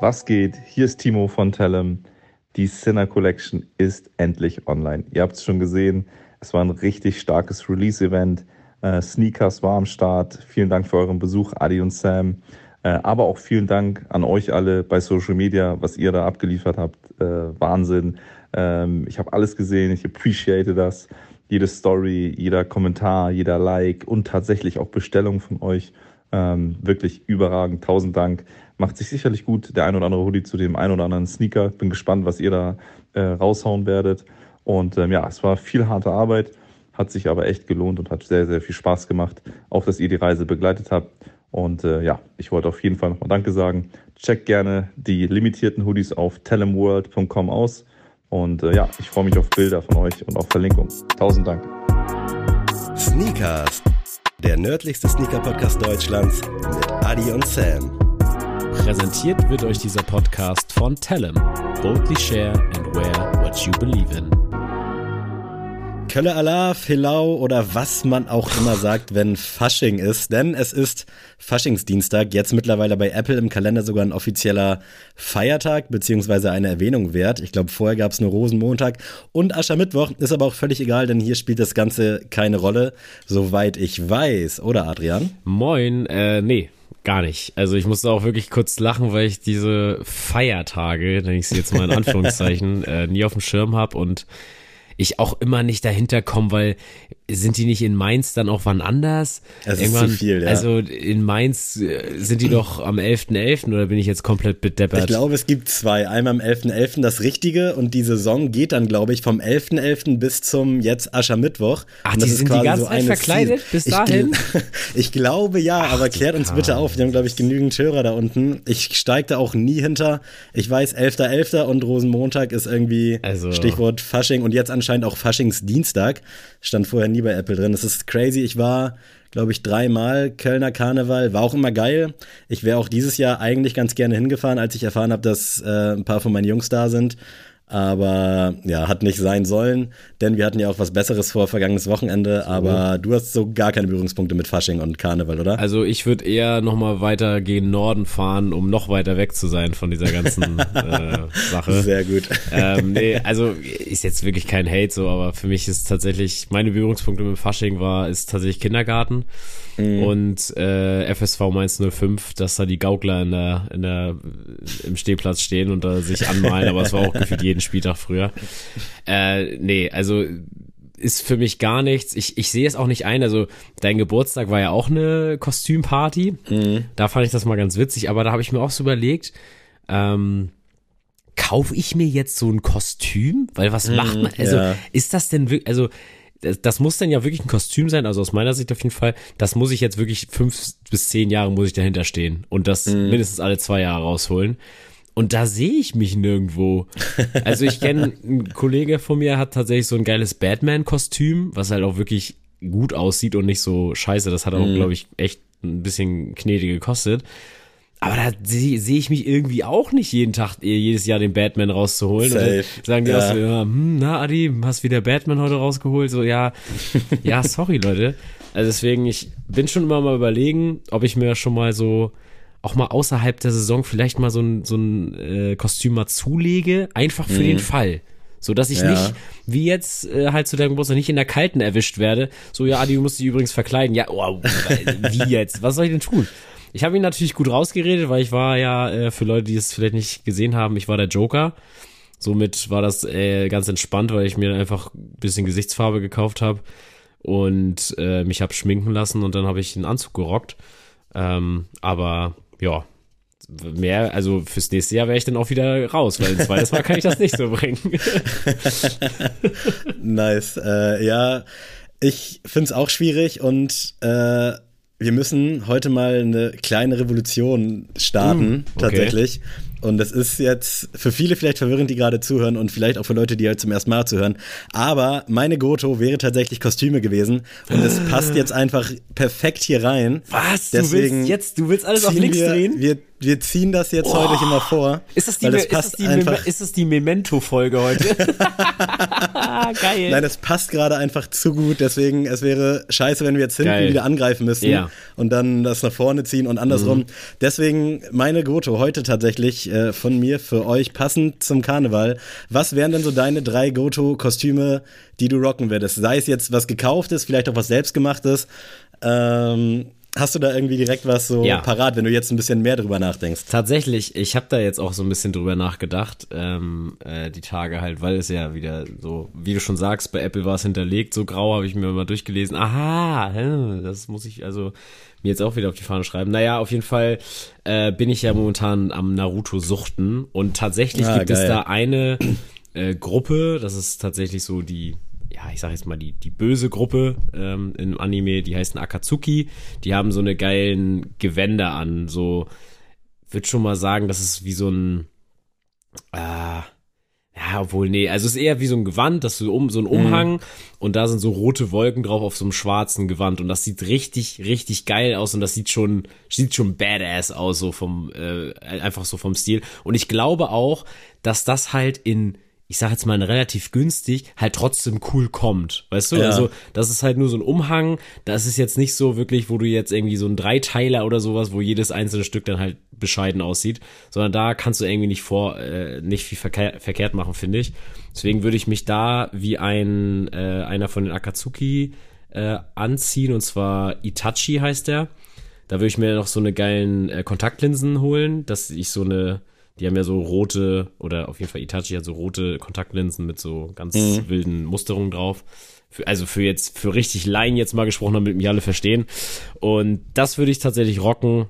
Was geht? Hier ist Timo von Tellem. Die Sinner Collection ist endlich online. Ihr habt es schon gesehen, es war ein richtig starkes Release-Event. Äh, Sneakers war am Start. Vielen Dank für euren Besuch, Adi und Sam. Äh, aber auch vielen Dank an euch alle bei Social Media, was ihr da abgeliefert habt. Äh, Wahnsinn. Ähm, ich habe alles gesehen, ich appreciate das. Jede Story, jeder Kommentar, jeder Like und tatsächlich auch Bestellung von euch. Ähm, wirklich überragend. Tausend Dank. Macht sich sicherlich gut, der ein oder andere Hoodie zu dem ein oder anderen Sneaker. Bin gespannt, was ihr da äh, raushauen werdet. Und ähm, ja, es war viel harte Arbeit, hat sich aber echt gelohnt und hat sehr, sehr viel Spaß gemacht. Auch, dass ihr die Reise begleitet habt. Und äh, ja, ich wollte auf jeden Fall nochmal Danke sagen. Checkt gerne die limitierten Hoodies auf telemworld.com aus. Und äh, ja, ich freue mich auf Bilder von euch und auf Verlinkung. Tausend Dank. Sneakers, der nördlichste Sneaker-Podcast Deutschlands mit Adi und Sam. Präsentiert wird euch dieser Podcast von Tellem. Boldly share and wear what you believe in. Kölle Allah, Filau oder was man auch immer sagt, wenn Fasching ist. Denn es ist Faschingsdienstag, jetzt mittlerweile bei Apple im Kalender sogar ein offizieller Feiertag, beziehungsweise eine Erwähnung wert. Ich glaube, vorher gab es nur Rosenmontag und Aschermittwoch. Ist aber auch völlig egal, denn hier spielt das Ganze keine Rolle, soweit ich weiß. Oder Adrian? Moin, äh, nee, gar nicht. Also ich musste auch wirklich kurz lachen, weil ich diese Feiertage, nenne ich sie jetzt mal in Anführungszeichen, äh, nie auf dem Schirm habe und ich auch immer nicht dahinter komme, weil sind die nicht in Mainz dann auch wann anders? Es ist zu viel, ja. Also in Mainz äh, sind die doch am 11.11. .11. oder bin ich jetzt komplett bedeppert? Ich glaube, es gibt zwei. Einmal am 11.11. .11. das Richtige und die Saison geht dann, glaube ich, vom 11.11. .11. bis zum jetzt Aschermittwoch. Ach, die sind die ganze so Zeit verkleidet bis dahin? Ich, ich glaube ja, Ach, aber klärt uns bitte auf. Wir haben, glaube ich, genügend Hörer da unten. Ich steige da auch nie hinter. Ich weiß, 11.11. .11. und Rosenmontag ist irgendwie also. Stichwort Fasching und jetzt anscheinend auch Faschingsdienstag. Stand vorher nie bei Apple drin. Das ist crazy. Ich war, glaube ich, dreimal Kölner Karneval. War auch immer geil. Ich wäre auch dieses Jahr eigentlich ganz gerne hingefahren, als ich erfahren habe, dass äh, ein paar von meinen Jungs da sind. Aber ja, hat nicht sein sollen, denn wir hatten ja auch was Besseres vor vergangenes Wochenende. Aber du hast so gar keine Berührungspunkte mit Fasching und Karneval, oder? Also ich würde eher nochmal weiter gegen Norden fahren, um noch weiter weg zu sein von dieser ganzen äh, Sache. Sehr gut. Ähm, nee, also ist jetzt wirklich kein Hate so, aber für mich ist tatsächlich, meine Berührungspunkte mit Fasching war, ist tatsächlich Kindergarten mhm. und äh, FSV Mainz 05, dass da die Gaukler in der, in der, im Stehplatz stehen und da sich anmalen, aber es war auch gefühlt jeden Spieltag früher. Äh, nee, also ist für mich gar nichts. Ich, ich sehe es auch nicht ein. Also dein Geburtstag war ja auch eine Kostümparty. Mhm. Da fand ich das mal ganz witzig, aber da habe ich mir auch so überlegt, ähm, kaufe ich mir jetzt so ein Kostüm? Weil was mhm, macht man? Also ja. ist das denn wirklich, also das, das muss dann ja wirklich ein Kostüm sein, also aus meiner Sicht auf jeden Fall. Das muss ich jetzt wirklich fünf bis zehn Jahre muss ich dahinter stehen und das mhm. mindestens alle zwei Jahre rausholen. Und da sehe ich mich nirgendwo. Also ich kenne, ein Kollege von mir hat tatsächlich so ein geiles Batman-Kostüm, was halt auch wirklich gut aussieht und nicht so scheiße. Das hat auch, mhm. glaube ich, echt ein bisschen gnädig gekostet. Aber da sehe seh ich mich irgendwie auch nicht jeden Tag, äh, jedes Jahr den Batman rauszuholen. Safe. Und sagen die ja. auch so, ja, hm, na Adi, hast wieder Batman heute rausgeholt? So, ja, ja, sorry Leute. Also deswegen, ich bin schon immer mal überlegen, ob ich mir schon mal so, auch mal außerhalb der Saison vielleicht mal so ein, so ein äh, Kostüm mal zulege, einfach für mhm. den Fall. So dass ich ja. nicht, wie jetzt äh, halt zu deinem Geburtstag, nicht in der Kalten erwischt werde. So, ja, Adi, du musst dich übrigens verkleiden. Ja, oh, wie jetzt? Was soll ich denn tun? Ich habe ihn natürlich gut rausgeredet, weil ich war ja, äh, für Leute, die es vielleicht nicht gesehen haben, ich war der Joker. Somit war das äh, ganz entspannt, weil ich mir einfach ein bisschen Gesichtsfarbe gekauft habe und äh, mich hab schminken lassen und dann habe ich einen Anzug gerockt. Ähm, aber ja, mehr, also fürs nächste Jahr wäre ich dann auch wieder raus, weil ein zweites Mal kann ich das nicht so bringen. nice. Äh, ja, ich finde es auch schwierig und äh, wir müssen heute mal eine kleine Revolution starten, mm, okay. tatsächlich. Und das ist jetzt für viele vielleicht verwirrend, die gerade zuhören und vielleicht auch für Leute, die halt zum ersten Mal zuhören. Aber meine Goto wäre tatsächlich Kostüme gewesen und es passt jetzt einfach perfekt hier rein. Was? Deswegen du willst jetzt, du willst alles auf links wir, drehen? Wir wir ziehen das jetzt oh, heute immer vor. Ist das die, das ist das die, einfach, ist das die Memento-Folge heute? Geil. Nein, das passt gerade einfach zu gut. Deswegen, es wäre scheiße, wenn wir jetzt hinten Geil. wieder angreifen müssten ja. und dann das nach vorne ziehen und andersrum. Mhm. Deswegen meine Goto heute tatsächlich äh, von mir für euch passend zum Karneval. Was wären denn so deine drei Goto-Kostüme, die du rocken würdest? Sei es jetzt was gekauftes, vielleicht auch was selbstgemachtes. Ähm, Hast du da irgendwie direkt was so ja. parat, wenn du jetzt ein bisschen mehr drüber nachdenkst? Tatsächlich, ich habe da jetzt auch so ein bisschen drüber nachgedacht, ähm, äh, die Tage halt, weil es ja wieder so, wie du schon sagst, bei Apple war es hinterlegt, so grau habe ich mir mal durchgelesen. Aha, das muss ich also mir jetzt auch wieder auf die Fahne schreiben. Naja, auf jeden Fall äh, bin ich ja momentan am Naruto suchten und tatsächlich ah, gibt geil. es da eine äh, Gruppe, das ist tatsächlich so die ja, ich sag jetzt mal, die, die böse Gruppe ähm, im Anime, die heißen Akatsuki. Die haben so eine geilen Gewänder an. So, würde schon mal sagen, das ist wie so ein, äh, ja, obwohl, nee, also es ist eher wie so ein Gewand, das so, um, so ein. Umhang mhm. und da sind so rote Wolken drauf auf so einem schwarzen Gewand und das sieht richtig, richtig geil aus und das sieht schon, sieht schon badass aus, so vom, äh, einfach so vom Stil. Und ich glaube auch, dass das halt in ich sag jetzt mal relativ günstig, halt trotzdem cool kommt. Weißt du? Ja. Also, das ist halt nur so ein Umhang. Das ist jetzt nicht so wirklich, wo du jetzt irgendwie so ein Dreiteiler oder sowas, wo jedes einzelne Stück dann halt bescheiden aussieht, sondern da kannst du irgendwie nicht vor, äh, nicht viel verkehr, verkehrt machen, finde ich. Deswegen würde ich mich da wie ein, äh, einer von den Akatsuki äh, anziehen, und zwar Itachi heißt der. Da würde ich mir noch so eine geilen äh, Kontaktlinsen holen, dass ich so eine die haben ja so rote, oder auf jeden Fall Itachi hat so rote Kontaktlinsen mit so ganz mhm. wilden Musterungen drauf. Für, also für jetzt, für richtig Laien jetzt mal gesprochen, damit mich alle verstehen. Und das würde ich tatsächlich rocken.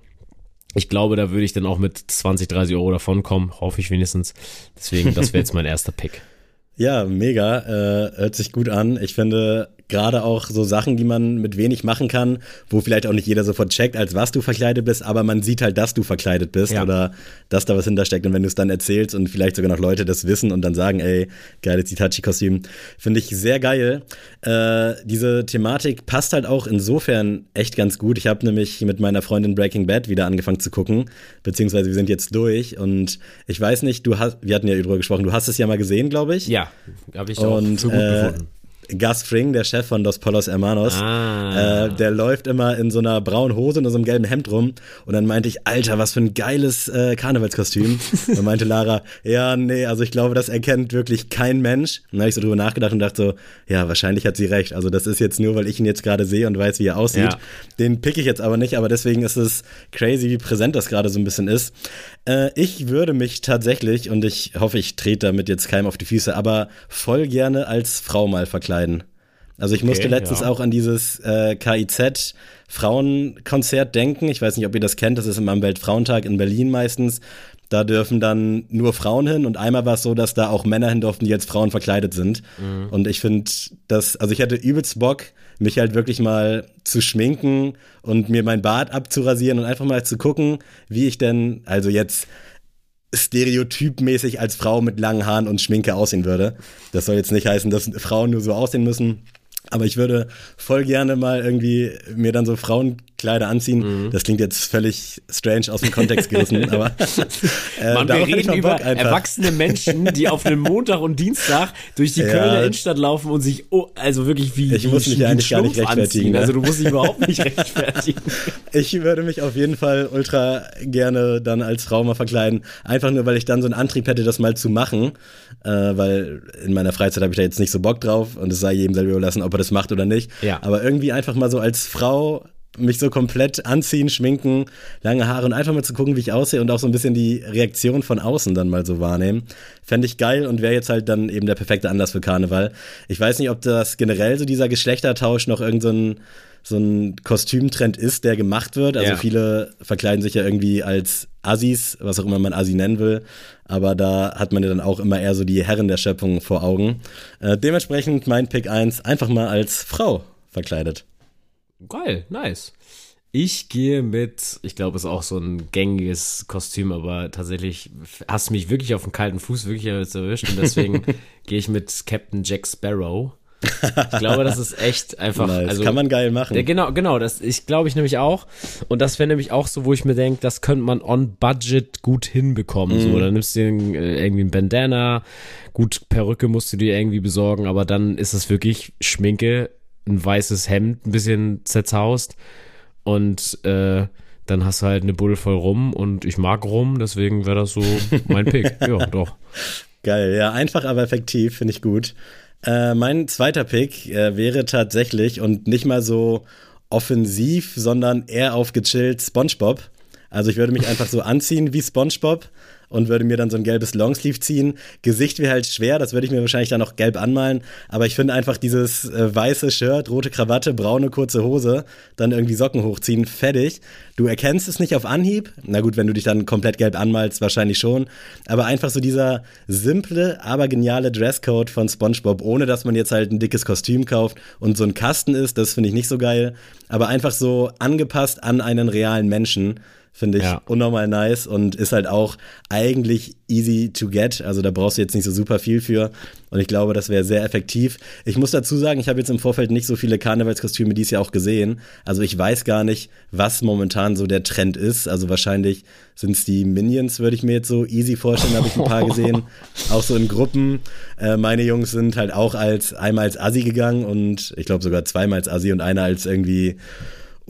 Ich glaube, da würde ich dann auch mit 20, 30 Euro davon kommen, hoffe ich wenigstens. Deswegen, das wäre jetzt mein erster Pick. Ja, mega. Äh, hört sich gut an. Ich finde, gerade auch so Sachen, die man mit wenig machen kann, wo vielleicht auch nicht jeder sofort checkt, als was du verkleidet bist, aber man sieht halt, dass du verkleidet bist ja. oder dass da was hintersteckt. Und wenn du es dann erzählst und vielleicht sogar noch Leute das wissen und dann sagen, ey, geiles Itachi-Kostüm, finde ich sehr geil. Äh, diese Thematik passt halt auch insofern echt ganz gut. Ich habe nämlich mit meiner Freundin Breaking Bad wieder angefangen zu gucken, beziehungsweise wir sind jetzt durch und ich weiß nicht, du hast, wir hatten ja darüber gesprochen, du hast es ja mal gesehen, glaube ich. Ja, habe ich auch und, für gut äh, befunden. Gus Fring, der Chef von Dos Polos Hermanos, ah. äh, der läuft immer in so einer braunen Hose und so einem gelben Hemd rum. Und dann meinte ich, Alter, was für ein geiles äh, Karnevalskostüm. dann meinte Lara, ja, nee, also ich glaube, das erkennt wirklich kein Mensch. Und dann habe ich so drüber nachgedacht und dachte so, ja, wahrscheinlich hat sie recht. Also das ist jetzt nur, weil ich ihn jetzt gerade sehe und weiß, wie er aussieht. Ja. Den pick ich jetzt aber nicht, aber deswegen ist es crazy, wie präsent das gerade so ein bisschen ist. Äh, ich würde mich tatsächlich, und ich hoffe, ich trete damit jetzt keinem auf die Füße, aber voll gerne als Frau mal verkleiden. Also ich okay, musste letztens ja. auch an dieses äh, KIZ Frauenkonzert denken. Ich weiß nicht, ob ihr das kennt. Das ist immer am Weltfrauentag in Berlin meistens. Da dürfen dann nur Frauen hin und einmal war es so, dass da auch Männer hin durften, die als Frauen verkleidet sind. Mhm. Und ich finde das, also ich hatte übelst Bock, mich halt wirklich mal zu schminken und mir mein Bart abzurasieren und einfach mal zu gucken, wie ich denn, also jetzt stereotypmäßig als Frau mit langen Haaren und Schminke aussehen würde. Das soll jetzt nicht heißen, dass Frauen nur so aussehen müssen. Aber ich würde voll gerne mal irgendwie mir dann so Frauenkleider anziehen. Mhm. Das klingt jetzt völlig strange aus dem Kontext gerissen, aber äh, Mann, wir reden über erwachsene Menschen, die auf einem Montag und Dienstag durch die ja. Kölner Innenstadt laufen und sich oh, also wirklich wie ich muss mich eigentlich gar nicht rechtfertigen. Ne? Also du musst dich überhaupt nicht rechtfertigen. Ich würde mich auf jeden Fall ultra gerne dann als Frau mal verkleiden, einfach nur weil ich dann so einen Antrieb hätte, das mal zu machen, äh, weil in meiner Freizeit habe ich da jetzt nicht so Bock drauf und es sei jedem selber überlassen, ob er das macht oder nicht. Ja. Aber irgendwie einfach mal so als Frau mich so komplett anziehen, schminken, lange Haare und einfach mal zu gucken, wie ich aussehe und auch so ein bisschen die Reaktion von außen dann mal so wahrnehmen. Fände ich geil und wäre jetzt halt dann eben der perfekte Anlass für Karneval. Ich weiß nicht, ob das generell so dieser Geschlechtertausch noch irgendein so so ein Kostümtrend ist, der gemacht wird. Also ja. viele verkleiden sich ja irgendwie als Assis, was auch immer man Assi nennen will. Aber da hat man ja dann auch immer eher so die Herren der Schöpfung vor Augen. Äh, dementsprechend mein Pick 1 einfach mal als Frau verkleidet. Geil, nice. Ich gehe mit, ich glaube, es ist auch so ein gängiges Kostüm, aber tatsächlich hast du mich wirklich auf den kalten Fuß wirklich erwischt und deswegen gehe ich mit Captain Jack Sparrow. Ich glaube, das ist echt einfach. Nice. Also, Kann man geil machen. Der, genau, genau. Das ich glaube ich nämlich auch. Und das wäre nämlich auch so, wo ich mir denke, das könnte man on Budget gut hinbekommen. Mhm. So, dann nimmst du den, äh, irgendwie ein Bandana. Gut, Perücke musst du dir irgendwie besorgen, aber dann ist es wirklich Schminke, ein weißes Hemd, ein bisschen zerzaust und äh, dann hast du halt eine Bulle voll rum und ich mag rum, deswegen wäre das so mein Pick. ja, doch. Geil, ja, einfach, aber effektiv, finde ich gut. Äh, mein zweiter Pick äh, wäre tatsächlich und nicht mal so offensiv, sondern eher auf gechillt SpongeBob. Also ich würde mich einfach so anziehen wie SpongeBob und würde mir dann so ein gelbes Longsleeve ziehen. Gesicht wäre halt schwer, das würde ich mir wahrscheinlich dann noch gelb anmalen. Aber ich finde einfach dieses äh, weiße Shirt, rote Krawatte, braune kurze Hose, dann irgendwie Socken hochziehen, fertig. Du erkennst es nicht auf Anhieb. Na gut, wenn du dich dann komplett gelb anmalst, wahrscheinlich schon. Aber einfach so dieser simple, aber geniale Dresscode von SpongeBob, ohne dass man jetzt halt ein dickes Kostüm kauft und so ein Kasten ist, das finde ich nicht so geil. Aber einfach so angepasst an einen realen Menschen. Finde ich ja. unnormal nice und ist halt auch eigentlich easy to get. Also da brauchst du jetzt nicht so super viel für. Und ich glaube, das wäre sehr effektiv. Ich muss dazu sagen, ich habe jetzt im Vorfeld nicht so viele Karnevalskostüme dies Jahr auch gesehen. Also ich weiß gar nicht, was momentan so der Trend ist. Also wahrscheinlich sind es die Minions, würde ich mir jetzt so easy vorstellen, habe ich ein paar gesehen. Auch so in Gruppen. Äh, meine Jungs sind halt auch als einmal als Assi gegangen und ich glaube sogar zweimal als Assi und einer als irgendwie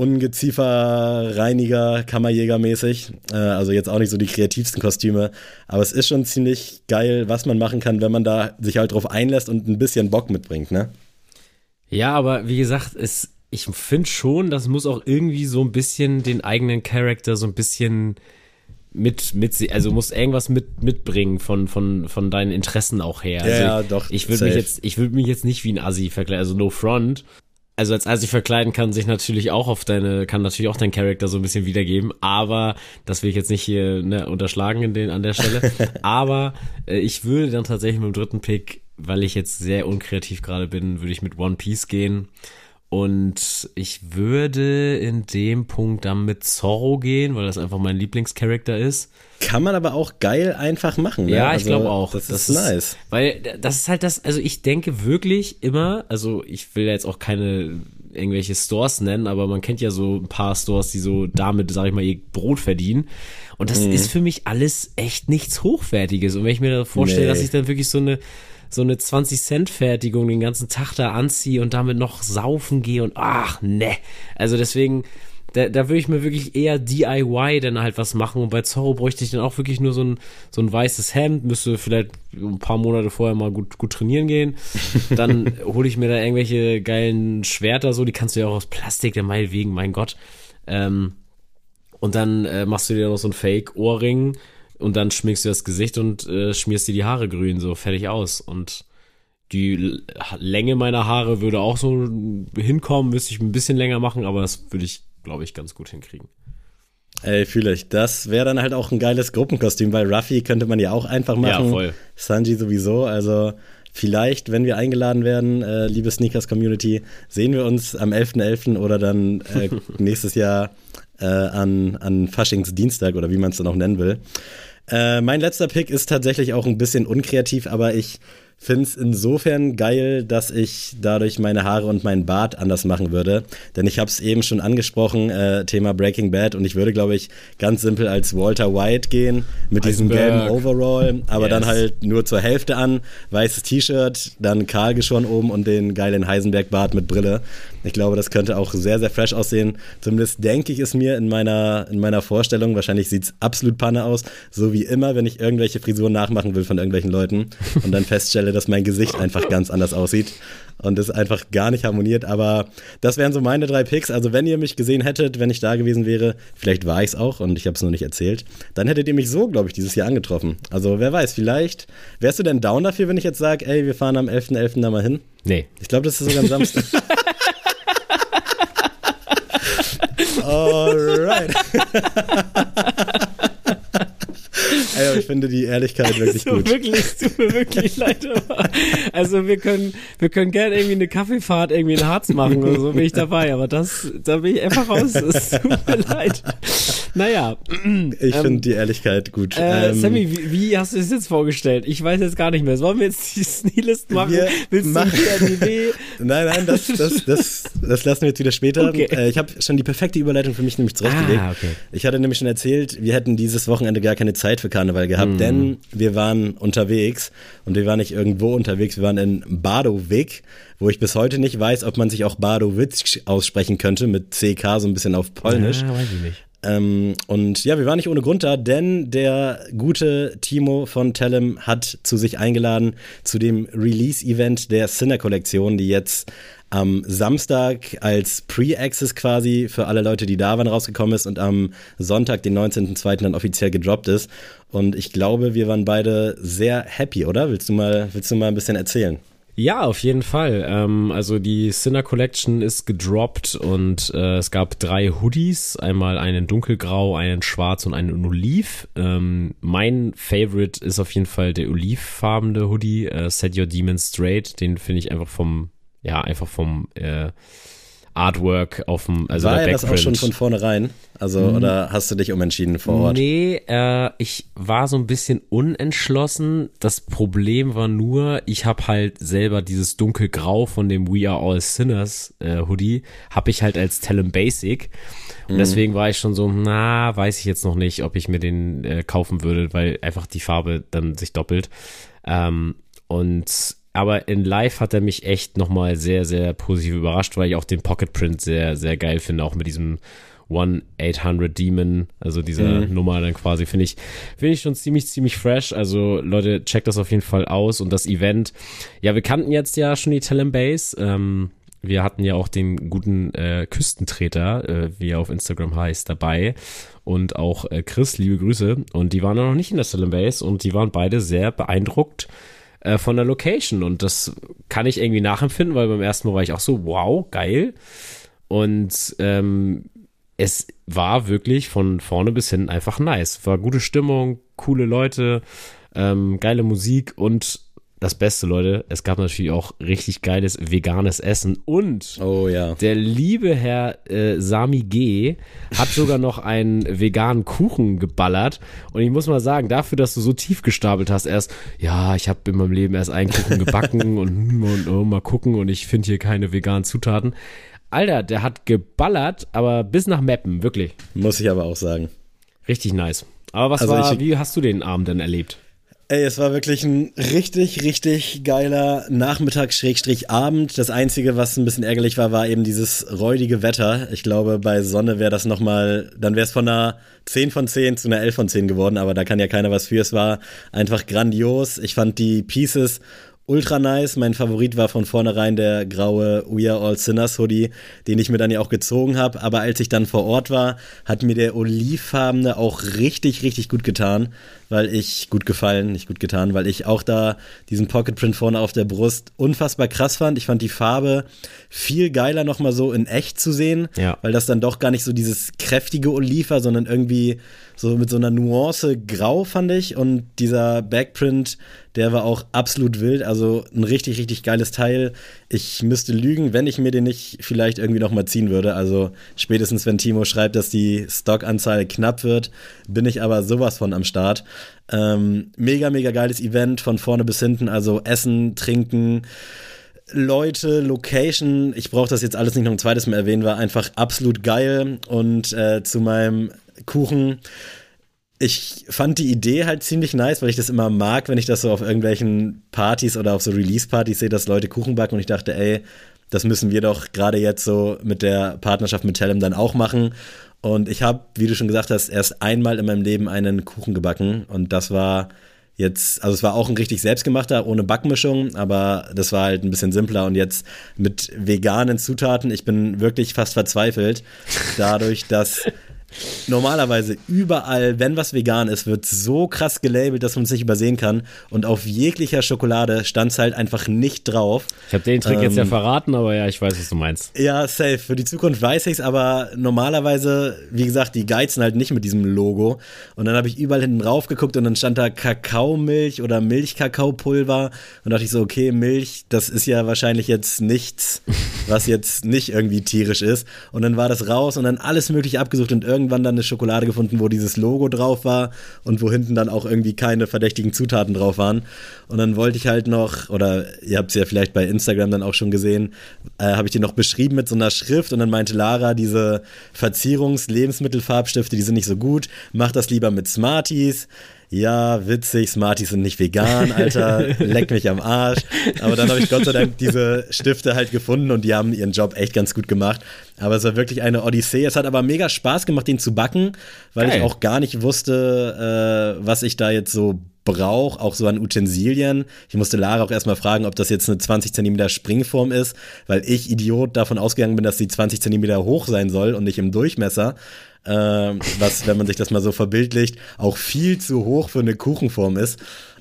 Ungezieferreiniger, Kammerjäger-mäßig. Äh, also jetzt auch nicht so die kreativsten Kostüme. Aber es ist schon ziemlich geil, was man machen kann, wenn man da sich halt drauf einlässt und ein bisschen Bock mitbringt, ne? Ja, aber wie gesagt, es, ich finde schon, das muss auch irgendwie so ein bisschen den eigenen Charakter so ein bisschen mit, mit, also muss irgendwas mit, mitbringen von, von, von deinen Interessen auch her. Also ja, ich, doch. Ich würde mich jetzt, ich würde mich jetzt nicht wie ein Assi vergleichen, also no front also als Asi verkleiden kann sich natürlich auch auf deine, kann natürlich auch dein Charakter so ein bisschen wiedergeben, aber das will ich jetzt nicht hier ne, unterschlagen in den, an der Stelle. aber äh, ich würde dann tatsächlich mit dem dritten Pick, weil ich jetzt sehr unkreativ gerade bin, würde ich mit One Piece gehen. Und ich würde in dem Punkt dann mit Zorro gehen, weil das einfach mein Lieblingscharakter ist. Kann man aber auch geil einfach machen. Ne? Ja, ich also, glaube auch. Das, das ist, ist nice. Weil das ist halt das, also ich denke wirklich immer, also ich will jetzt auch keine irgendwelche Stores nennen, aber man kennt ja so ein paar Stores, die so damit, sag ich mal, ihr Brot verdienen. Und das mhm. ist für mich alles echt nichts Hochwertiges. Und wenn ich mir da vorstelle, nee. dass ich dann wirklich so eine so eine 20-Cent-Fertigung den ganzen Tag da anziehe und damit noch saufen gehe und ach, ne. Also deswegen, da, da würde ich mir wirklich eher DIY dann halt was machen. Und bei Zorro bräuchte ich dann auch wirklich nur so ein, so ein weißes Hemd, müsste vielleicht ein paar Monate vorher mal gut, gut trainieren gehen. Dann hole ich mir da irgendwelche geilen Schwerter, so, die kannst du ja auch aus Plastik, der meinetwegen, mein Gott. Ähm, und dann äh, machst du dir noch so ein Fake-Ohrring und dann schminkst du das Gesicht und äh, schmierst dir die Haare grün, so fertig aus. Und die Länge meiner Haare würde auch so hinkommen, müsste ich ein bisschen länger machen, aber das würde ich, glaube ich, ganz gut hinkriegen. Ey, fühle ich. Das wäre dann halt auch ein geiles Gruppenkostüm, weil Ruffy könnte man ja auch einfach machen. Ja, voll. Sanji sowieso. Also vielleicht, wenn wir eingeladen werden, äh, liebe Sneakers-Community, sehen wir uns am 11.11. .11. oder dann äh, nächstes Jahr äh, an, an Faschingsdienstag oder wie man es dann auch nennen will. Äh, mein letzter Pick ist tatsächlich auch ein bisschen unkreativ, aber ich finde es insofern geil, dass ich dadurch meine Haare und meinen Bart anders machen würde. Denn ich habe es eben schon angesprochen, äh, Thema Breaking Bad. Und ich würde, glaube ich, ganz simpel als Walter White gehen, mit diesem gelben Overall, aber yes. dann halt nur zur Hälfte an, weißes T-Shirt, dann kahl geschoren oben und den geilen Heisenberg-Bart mit Brille. Ich glaube, das könnte auch sehr, sehr fresh aussehen. Zumindest denke ich es mir in meiner, in meiner Vorstellung. Wahrscheinlich sieht es absolut Panne aus. So wie immer, wenn ich irgendwelche Frisuren nachmachen will von irgendwelchen Leuten und dann feststelle, dass mein Gesicht einfach ganz anders aussieht und es einfach gar nicht harmoniert. Aber das wären so meine drei Picks. Also wenn ihr mich gesehen hättet, wenn ich da gewesen wäre, vielleicht war ich es auch und ich habe es nur nicht erzählt, dann hättet ihr mich so, glaube ich, dieses Jahr angetroffen. Also wer weiß, vielleicht wärst du denn down dafür, wenn ich jetzt sage, ey, wir fahren am 11.11. .11. da mal hin? Nee. Ich glaube, das ist sogar am Samstag. Alright. Ey, ich finde die Ehrlichkeit wirklich also gut. Wirklich, es tut mir wirklich leid, also wir können, wir können gerne irgendwie eine Kaffeefahrt irgendwie in Harz machen oder so, bin ich dabei, aber das, da bin ich einfach raus. Es tut mir leid. Naja. Ich ähm, finde die Ehrlichkeit gut. Äh, ähm, Sammy, wie, wie, hast du es jetzt vorgestellt? Ich weiß jetzt gar nicht mehr. Wollen wir jetzt die Sneelist machen? Wir Willst machen. du wieder Nein, nein, das, das, das, das lassen wir jetzt wieder später. Okay. Äh, ich habe schon die perfekte Überleitung für mich nämlich zurechtgelegt. Ah, okay. Ich hatte nämlich schon erzählt, wir hätten dieses Wochenende gar keine Zeit für Karneval gehabt, mm. denn wir waren unterwegs und wir waren nicht irgendwo unterwegs, wir waren in Badowik, wo ich bis heute nicht weiß, ob man sich auch Badowitz aussprechen könnte mit CK so ein bisschen auf Polnisch. Ja, weiß ich nicht. Ähm, und ja, wir waren nicht ohne Grund da, denn der gute Timo von Tellem hat zu sich eingeladen zu dem Release-Event der Sinner-Kollektion, die jetzt am Samstag als Pre-Access quasi für alle Leute, die da waren, rausgekommen ist und am Sonntag, den 19.02. dann offiziell gedroppt ist. Und ich glaube, wir waren beide sehr happy, oder? Willst du mal, willst du mal ein bisschen erzählen? Ja, auf jeden Fall. Ähm, also die Sinner Collection ist gedroppt und äh, es gab drei Hoodies. Einmal einen dunkelgrau, einen schwarz und einen oliv. Ähm, mein Favorite ist auf jeden Fall der olivfarbene Hoodie, äh, Set Your Demon Straight. Den finde ich einfach vom, ja, einfach vom äh, Artwork auf dem, also War der ja das auch schon von vornherein? Also, hm. oder hast du dich umentschieden vor Ort? Nee, äh, ich war so ein bisschen unentschlossen. Das Problem war nur, ich habe halt selber dieses dunkelgrau von dem We Are All Sinners äh, Hoodie, habe ich halt als Talent Basic. Und mhm. deswegen war ich schon so, na, weiß ich jetzt noch nicht, ob ich mir den äh, kaufen würde, weil einfach die Farbe dann sich doppelt. Ähm, und aber in Live hat er mich echt nochmal sehr, sehr positiv überrascht, weil ich auch den Pocket Print sehr, sehr geil finde, auch mit diesem 1-800 Demon, also dieser mhm. Nummer dann quasi, finde ich, finde ich schon ziemlich, ziemlich fresh. Also Leute, checkt das auf jeden Fall aus und das Event, ja, wir kannten jetzt ja schon die Talent Base, ähm, wir hatten ja auch den guten äh, Küstentreter, äh, wie er auf Instagram heißt, dabei. Und auch äh, Chris, liebe Grüße. Und die waren noch nicht in der Talent Base und die waren beide sehr beeindruckt äh, von der Location. Und das kann ich irgendwie nachempfinden, weil beim ersten Mal war ich auch so, wow, geil. Und ähm, es war wirklich von vorne bis hinten einfach nice. War gute Stimmung, coole Leute, ähm, geile Musik und das Beste, Leute, es gab natürlich auch richtig geiles veganes Essen und oh, ja. der liebe Herr äh, Sami G hat sogar noch einen veganen Kuchen geballert und ich muss mal sagen, dafür, dass du so tief gestapelt hast, erst, ja, ich habe in meinem Leben erst einen Kuchen gebacken und, hm, und oh, mal gucken und ich finde hier keine veganen Zutaten. Alter, der hat geballert, aber bis nach Meppen, wirklich. Muss ich aber auch sagen. Richtig nice. Aber was also war, wie hast du den Abend denn erlebt? Ey, es war wirklich ein richtig, richtig geiler Nachmittag-Abend. Das Einzige, was ein bisschen ärgerlich war, war eben dieses räudige Wetter. Ich glaube, bei Sonne wäre das nochmal, dann wäre es von einer 10 von 10 zu einer 11 von 10 geworden, aber da kann ja keiner was für. Es war einfach grandios. Ich fand die Pieces ultra nice. Mein Favorit war von vornherein der graue We Are All Sinners Hoodie, den ich mir dann ja auch gezogen habe. Aber als ich dann vor Ort war, hat mir der olivfarbene auch richtig, richtig gut getan, weil ich gut gefallen, nicht gut getan, weil ich auch da diesen Pocket Print vorne auf der Brust unfassbar krass fand. Ich fand die Farbe viel geiler nochmal so in echt zu sehen, ja. weil das dann doch gar nicht so dieses kräftige Oliv war, sondern irgendwie so mit so einer Nuance grau, fand ich. Und dieser Backprint, der war auch absolut wild. Also ein richtig, richtig geiles Teil. Ich müsste lügen, wenn ich mir den nicht vielleicht irgendwie nochmal ziehen würde. Also spätestens, wenn Timo schreibt, dass die Stockanzahl knapp wird, bin ich aber sowas von am Start. Ähm, mega, mega geiles Event von vorne bis hinten. Also Essen, Trinken. Leute, Location, ich brauche das jetzt alles nicht noch ein zweites Mal erwähnen, war einfach absolut geil. Und äh, zu meinem Kuchen. Ich fand die Idee halt ziemlich nice, weil ich das immer mag, wenn ich das so auf irgendwelchen Partys oder auf so Release-Partys sehe, dass Leute Kuchen backen und ich dachte, ey, das müssen wir doch gerade jetzt so mit der Partnerschaft mit Tellem dann auch machen. Und ich habe, wie du schon gesagt hast, erst einmal in meinem Leben einen Kuchen gebacken. Und das war jetzt, also es war auch ein richtig selbstgemachter, ohne Backmischung, aber das war halt ein bisschen simpler. Und jetzt mit veganen Zutaten, ich bin wirklich fast verzweifelt, dadurch, dass normalerweise überall, wenn was vegan ist, wird so krass gelabelt, dass man es nicht übersehen kann. Und auf jeglicher Schokolade stand es halt einfach nicht drauf. Ich habe den Trick ähm, jetzt ja ähm, verraten, aber ja, ich weiß, was du meinst. Ja, safe. Für die Zukunft weiß ich es, aber normalerweise, wie gesagt, die geizen halt nicht mit diesem Logo. Und dann habe ich überall hinten drauf geguckt und dann stand da Kakaomilch oder Milchkakaopulver. Und dachte ich so, okay, Milch, das ist ja wahrscheinlich jetzt nichts, was jetzt nicht irgendwie tierisch ist. Und dann war das raus und dann alles mögliche abgesucht und irgendwie irgendwann dann eine Schokolade gefunden, wo dieses Logo drauf war und wo hinten dann auch irgendwie keine verdächtigen Zutaten drauf waren. Und dann wollte ich halt noch, oder ihr habt es ja vielleicht bei Instagram dann auch schon gesehen, äh, habe ich die noch beschrieben mit so einer Schrift und dann meinte Lara, diese Verzierungs-Lebensmittelfarbstifte, die sind nicht so gut, mach das lieber mit Smarties ja, witzig, Smarties sind nicht vegan, Alter, leck mich am Arsch. Aber dann habe ich Gott sei Dank diese Stifte halt gefunden und die haben ihren Job echt ganz gut gemacht. Aber es war wirklich eine Odyssee. Es hat aber mega Spaß gemacht, den zu backen, weil Geil. ich auch gar nicht wusste, äh, was ich da jetzt so brauche, auch so an Utensilien. Ich musste Lara auch erstmal fragen, ob das jetzt eine 20 cm Springform ist, weil ich Idiot davon ausgegangen bin, dass sie 20 cm hoch sein soll und nicht im Durchmesser äh, was, wenn man sich das mal so verbildlicht, auch viel zu hoch für eine Kuchenform ist.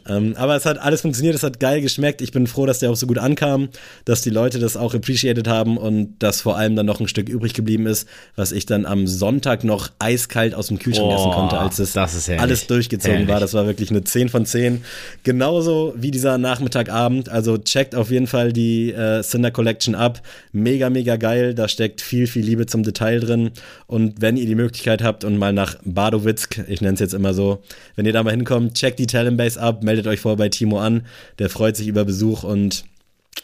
Ähm, aber es hat alles funktioniert, es hat geil geschmeckt. Ich bin froh, dass der auch so gut ankam, dass die Leute das auch appreciated haben und dass vor allem dann noch ein Stück übrig geblieben ist, was ich dann am Sonntag noch eiskalt aus dem Kühlschrank oh, essen konnte, als es alles durchgezogen herrlich. war. Das war wirklich eine 10 von 10. Genauso wie dieser Nachmittagabend. Also checkt auf jeden Fall die äh, Cinder Collection ab. Mega, mega geil. Da steckt viel, viel Liebe zum Detail drin. Und wenn ihr die Möglichkeit habt und mal nach Badowitzk, ich nenne es jetzt immer so, wenn ihr da mal hinkommt, checkt die Talonbase ab, meldet euch vor bei Timo an. Der freut sich über Besuch und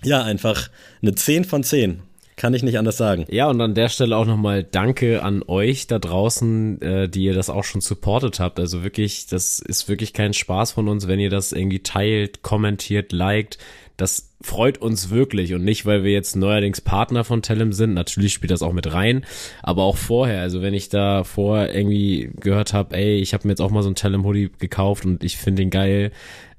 ja, einfach eine 10 von 10. Kann ich nicht anders sagen. Ja, und an der Stelle auch nochmal Danke an euch da draußen, äh, die ihr das auch schon supportet habt. Also wirklich, das ist wirklich kein Spaß von uns, wenn ihr das irgendwie teilt, kommentiert, liked. Das freut uns wirklich und nicht, weil wir jetzt neuerdings Partner von Tellem sind. Natürlich spielt das auch mit rein, aber auch vorher. Also wenn ich da vorher irgendwie gehört habe, ey, ich habe mir jetzt auch mal so ein Tellem Hoodie gekauft und ich finde den geil,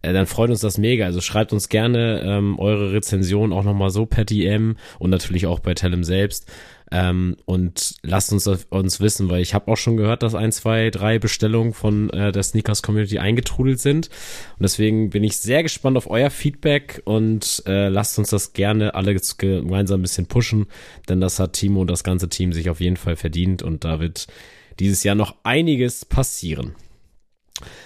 äh, dann freut uns das mega. Also schreibt uns gerne ähm, eure Rezension auch nochmal so per DM und natürlich auch bei Tellem selbst. Ähm, und lasst uns uns wissen, weil ich habe auch schon gehört, dass ein, zwei, drei Bestellungen von äh, der Sneakers Community eingetrudelt sind. Und deswegen bin ich sehr gespannt auf euer Feedback und äh, lasst uns das gerne alle gemeinsam ein bisschen pushen, denn das hat Timo und das ganze Team sich auf jeden Fall verdient und da wird dieses Jahr noch einiges passieren.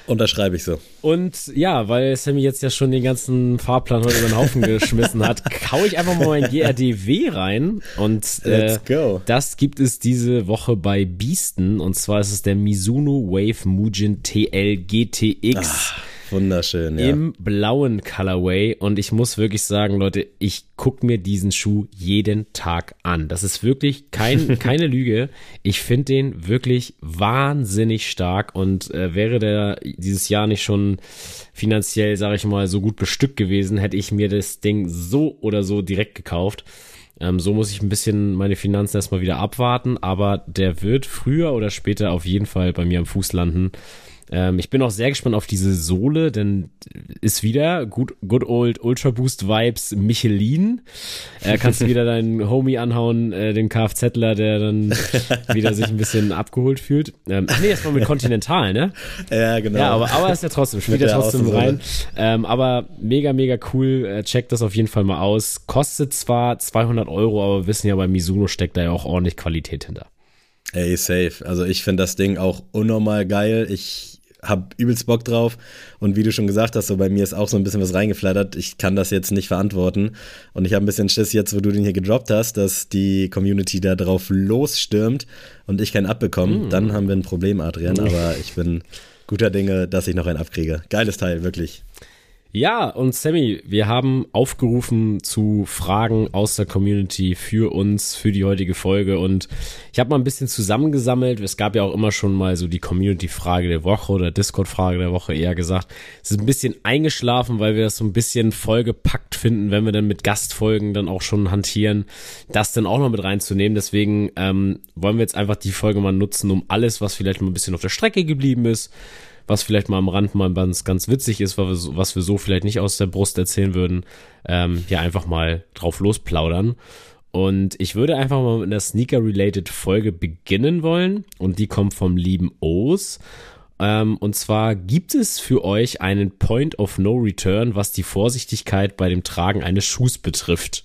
Unterschreibe ich so. Und ja, weil Sammy jetzt ja schon den ganzen Fahrplan heute über den Haufen geschmissen hat, kau ich einfach mal mein GRDW rein. Und äh, das gibt es diese Woche bei Beasten. Und zwar ist es der Mizuno Wave Mujin TL GTX. Ach. Wunderschön, ja. Im blauen Colorway. Und ich muss wirklich sagen, Leute, ich gucke mir diesen Schuh jeden Tag an. Das ist wirklich kein, keine Lüge. Ich finde den wirklich wahnsinnig stark. Und äh, wäre der dieses Jahr nicht schon finanziell, sage ich mal, so gut bestückt gewesen, hätte ich mir das Ding so oder so direkt gekauft. Ähm, so muss ich ein bisschen meine Finanzen erstmal wieder abwarten, aber der wird früher oder später auf jeden Fall bei mir am Fuß landen. Ähm, ich bin auch sehr gespannt auf diese Sohle, denn ist wieder good, good old Ultra Boost Vibes Michelin. Äh, kannst du wieder deinen Homie anhauen, äh, den Kfzler, der dann wieder sich ein bisschen abgeholt fühlt. Ähm, ach nee, das war mit Continental, ne? Ja, genau. Ja, aber, aber ist ja trotzdem, spielt ja trotzdem rein. Ähm, aber mega, mega cool. Äh, checkt das auf jeden Fall mal aus. Kostet zwar 200 Euro, aber wir wissen ja, bei Mizuno steckt da ja auch ordentlich Qualität hinter. Ey, safe. Also ich finde das Ding auch unnormal geil. Ich hab übelst Bock drauf. Und wie du schon gesagt hast, so bei mir ist auch so ein bisschen was reingeflattert. Ich kann das jetzt nicht verantworten. Und ich habe ein bisschen Schiss jetzt, wo du den hier gedroppt hast, dass die Community da drauf losstürmt und ich keinen abbekomme. Mm. Dann haben wir ein Problem, Adrian. Aber ich bin guter Dinge, dass ich noch einen abkriege. Geiles Teil, wirklich. Ja, und Sammy, wir haben aufgerufen zu Fragen aus der Community für uns, für die heutige Folge. Und ich habe mal ein bisschen zusammengesammelt. Es gab ja auch immer schon mal so die Community-Frage der Woche oder Discord-Frage der Woche eher gesagt. Es ist ein bisschen eingeschlafen, weil wir das so ein bisschen vollgepackt finden, wenn wir dann mit Gastfolgen dann auch schon hantieren, das dann auch noch mit reinzunehmen. Deswegen ähm, wollen wir jetzt einfach die Folge mal nutzen, um alles, was vielleicht mal ein bisschen auf der Strecke geblieben ist, was vielleicht mal am Rand mal ganz, ganz witzig ist, was wir, was wir so vielleicht nicht aus der Brust erzählen würden, ähm, ja einfach mal drauf losplaudern. Und ich würde einfach mal mit einer Sneaker-related Folge beginnen wollen. Und die kommt vom lieben O's. Ähm, und zwar gibt es für euch einen Point of No Return, was die Vorsichtigkeit bei dem Tragen eines Schuhs betrifft.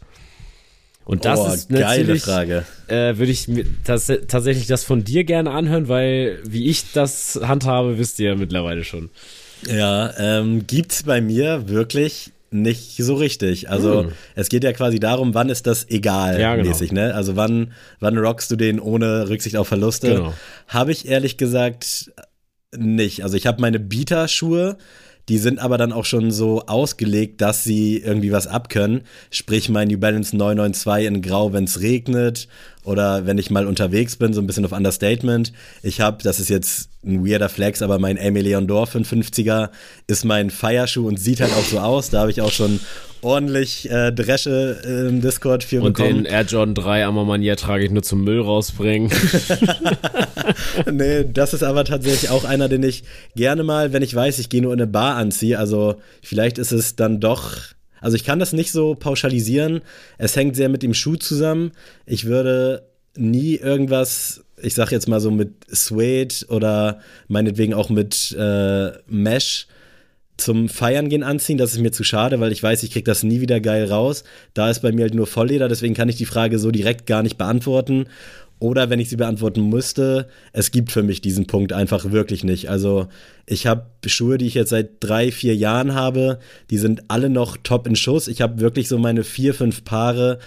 Und das oh, ist geile Frage. Äh, würde ich mir das, tatsächlich das von dir gerne anhören, weil wie ich das handhabe, wisst ihr ja mittlerweile schon. Ja, ähm, gibt's bei mir wirklich nicht so richtig. Also hm. es geht ja quasi darum, wann ist das egal ja, genau. mäßig, ne? Also wann, wann rockst du den ohne Rücksicht auf Verluste? Genau. Habe ich ehrlich gesagt nicht. Also ich habe meine Bieter-Schuhe, die sind aber dann auch schon so ausgelegt, dass sie irgendwie was abkönnen. Sprich, mein New Balance 992 in Grau, wenn es regnet oder wenn ich mal unterwegs bin, so ein bisschen auf Understatement. Ich habe, das ist jetzt ein weirder Flex, aber mein Amy Leon Dor 550er ist mein Feierschuh und sieht halt auch so aus. Da habe ich auch schon ordentlich äh, Dresche im Discord für und bekommen. Den Air Jordan 3 Ammermanier trage ich nur zum Müll rausbringen. nee, das ist aber tatsächlich auch einer, den ich gerne mal, wenn ich weiß, ich gehe nur in eine Bar anziehe. Also vielleicht ist es dann doch also ich kann das nicht so pauschalisieren. Es hängt sehr mit dem Schuh zusammen. Ich würde nie irgendwas, ich sag jetzt mal so mit Suede oder meinetwegen auch mit äh, Mesh zum Feiern gehen anziehen, das ist mir zu schade, weil ich weiß, ich krieg das nie wieder geil raus. Da ist bei mir halt nur Vollleder, deswegen kann ich die Frage so direkt gar nicht beantworten. Oder wenn ich sie beantworten müsste, es gibt für mich diesen Punkt einfach wirklich nicht. Also ich habe Schuhe, die ich jetzt seit drei, vier Jahren habe, die sind alle noch top in Schuss. Ich habe wirklich so meine vier, fünf Paare,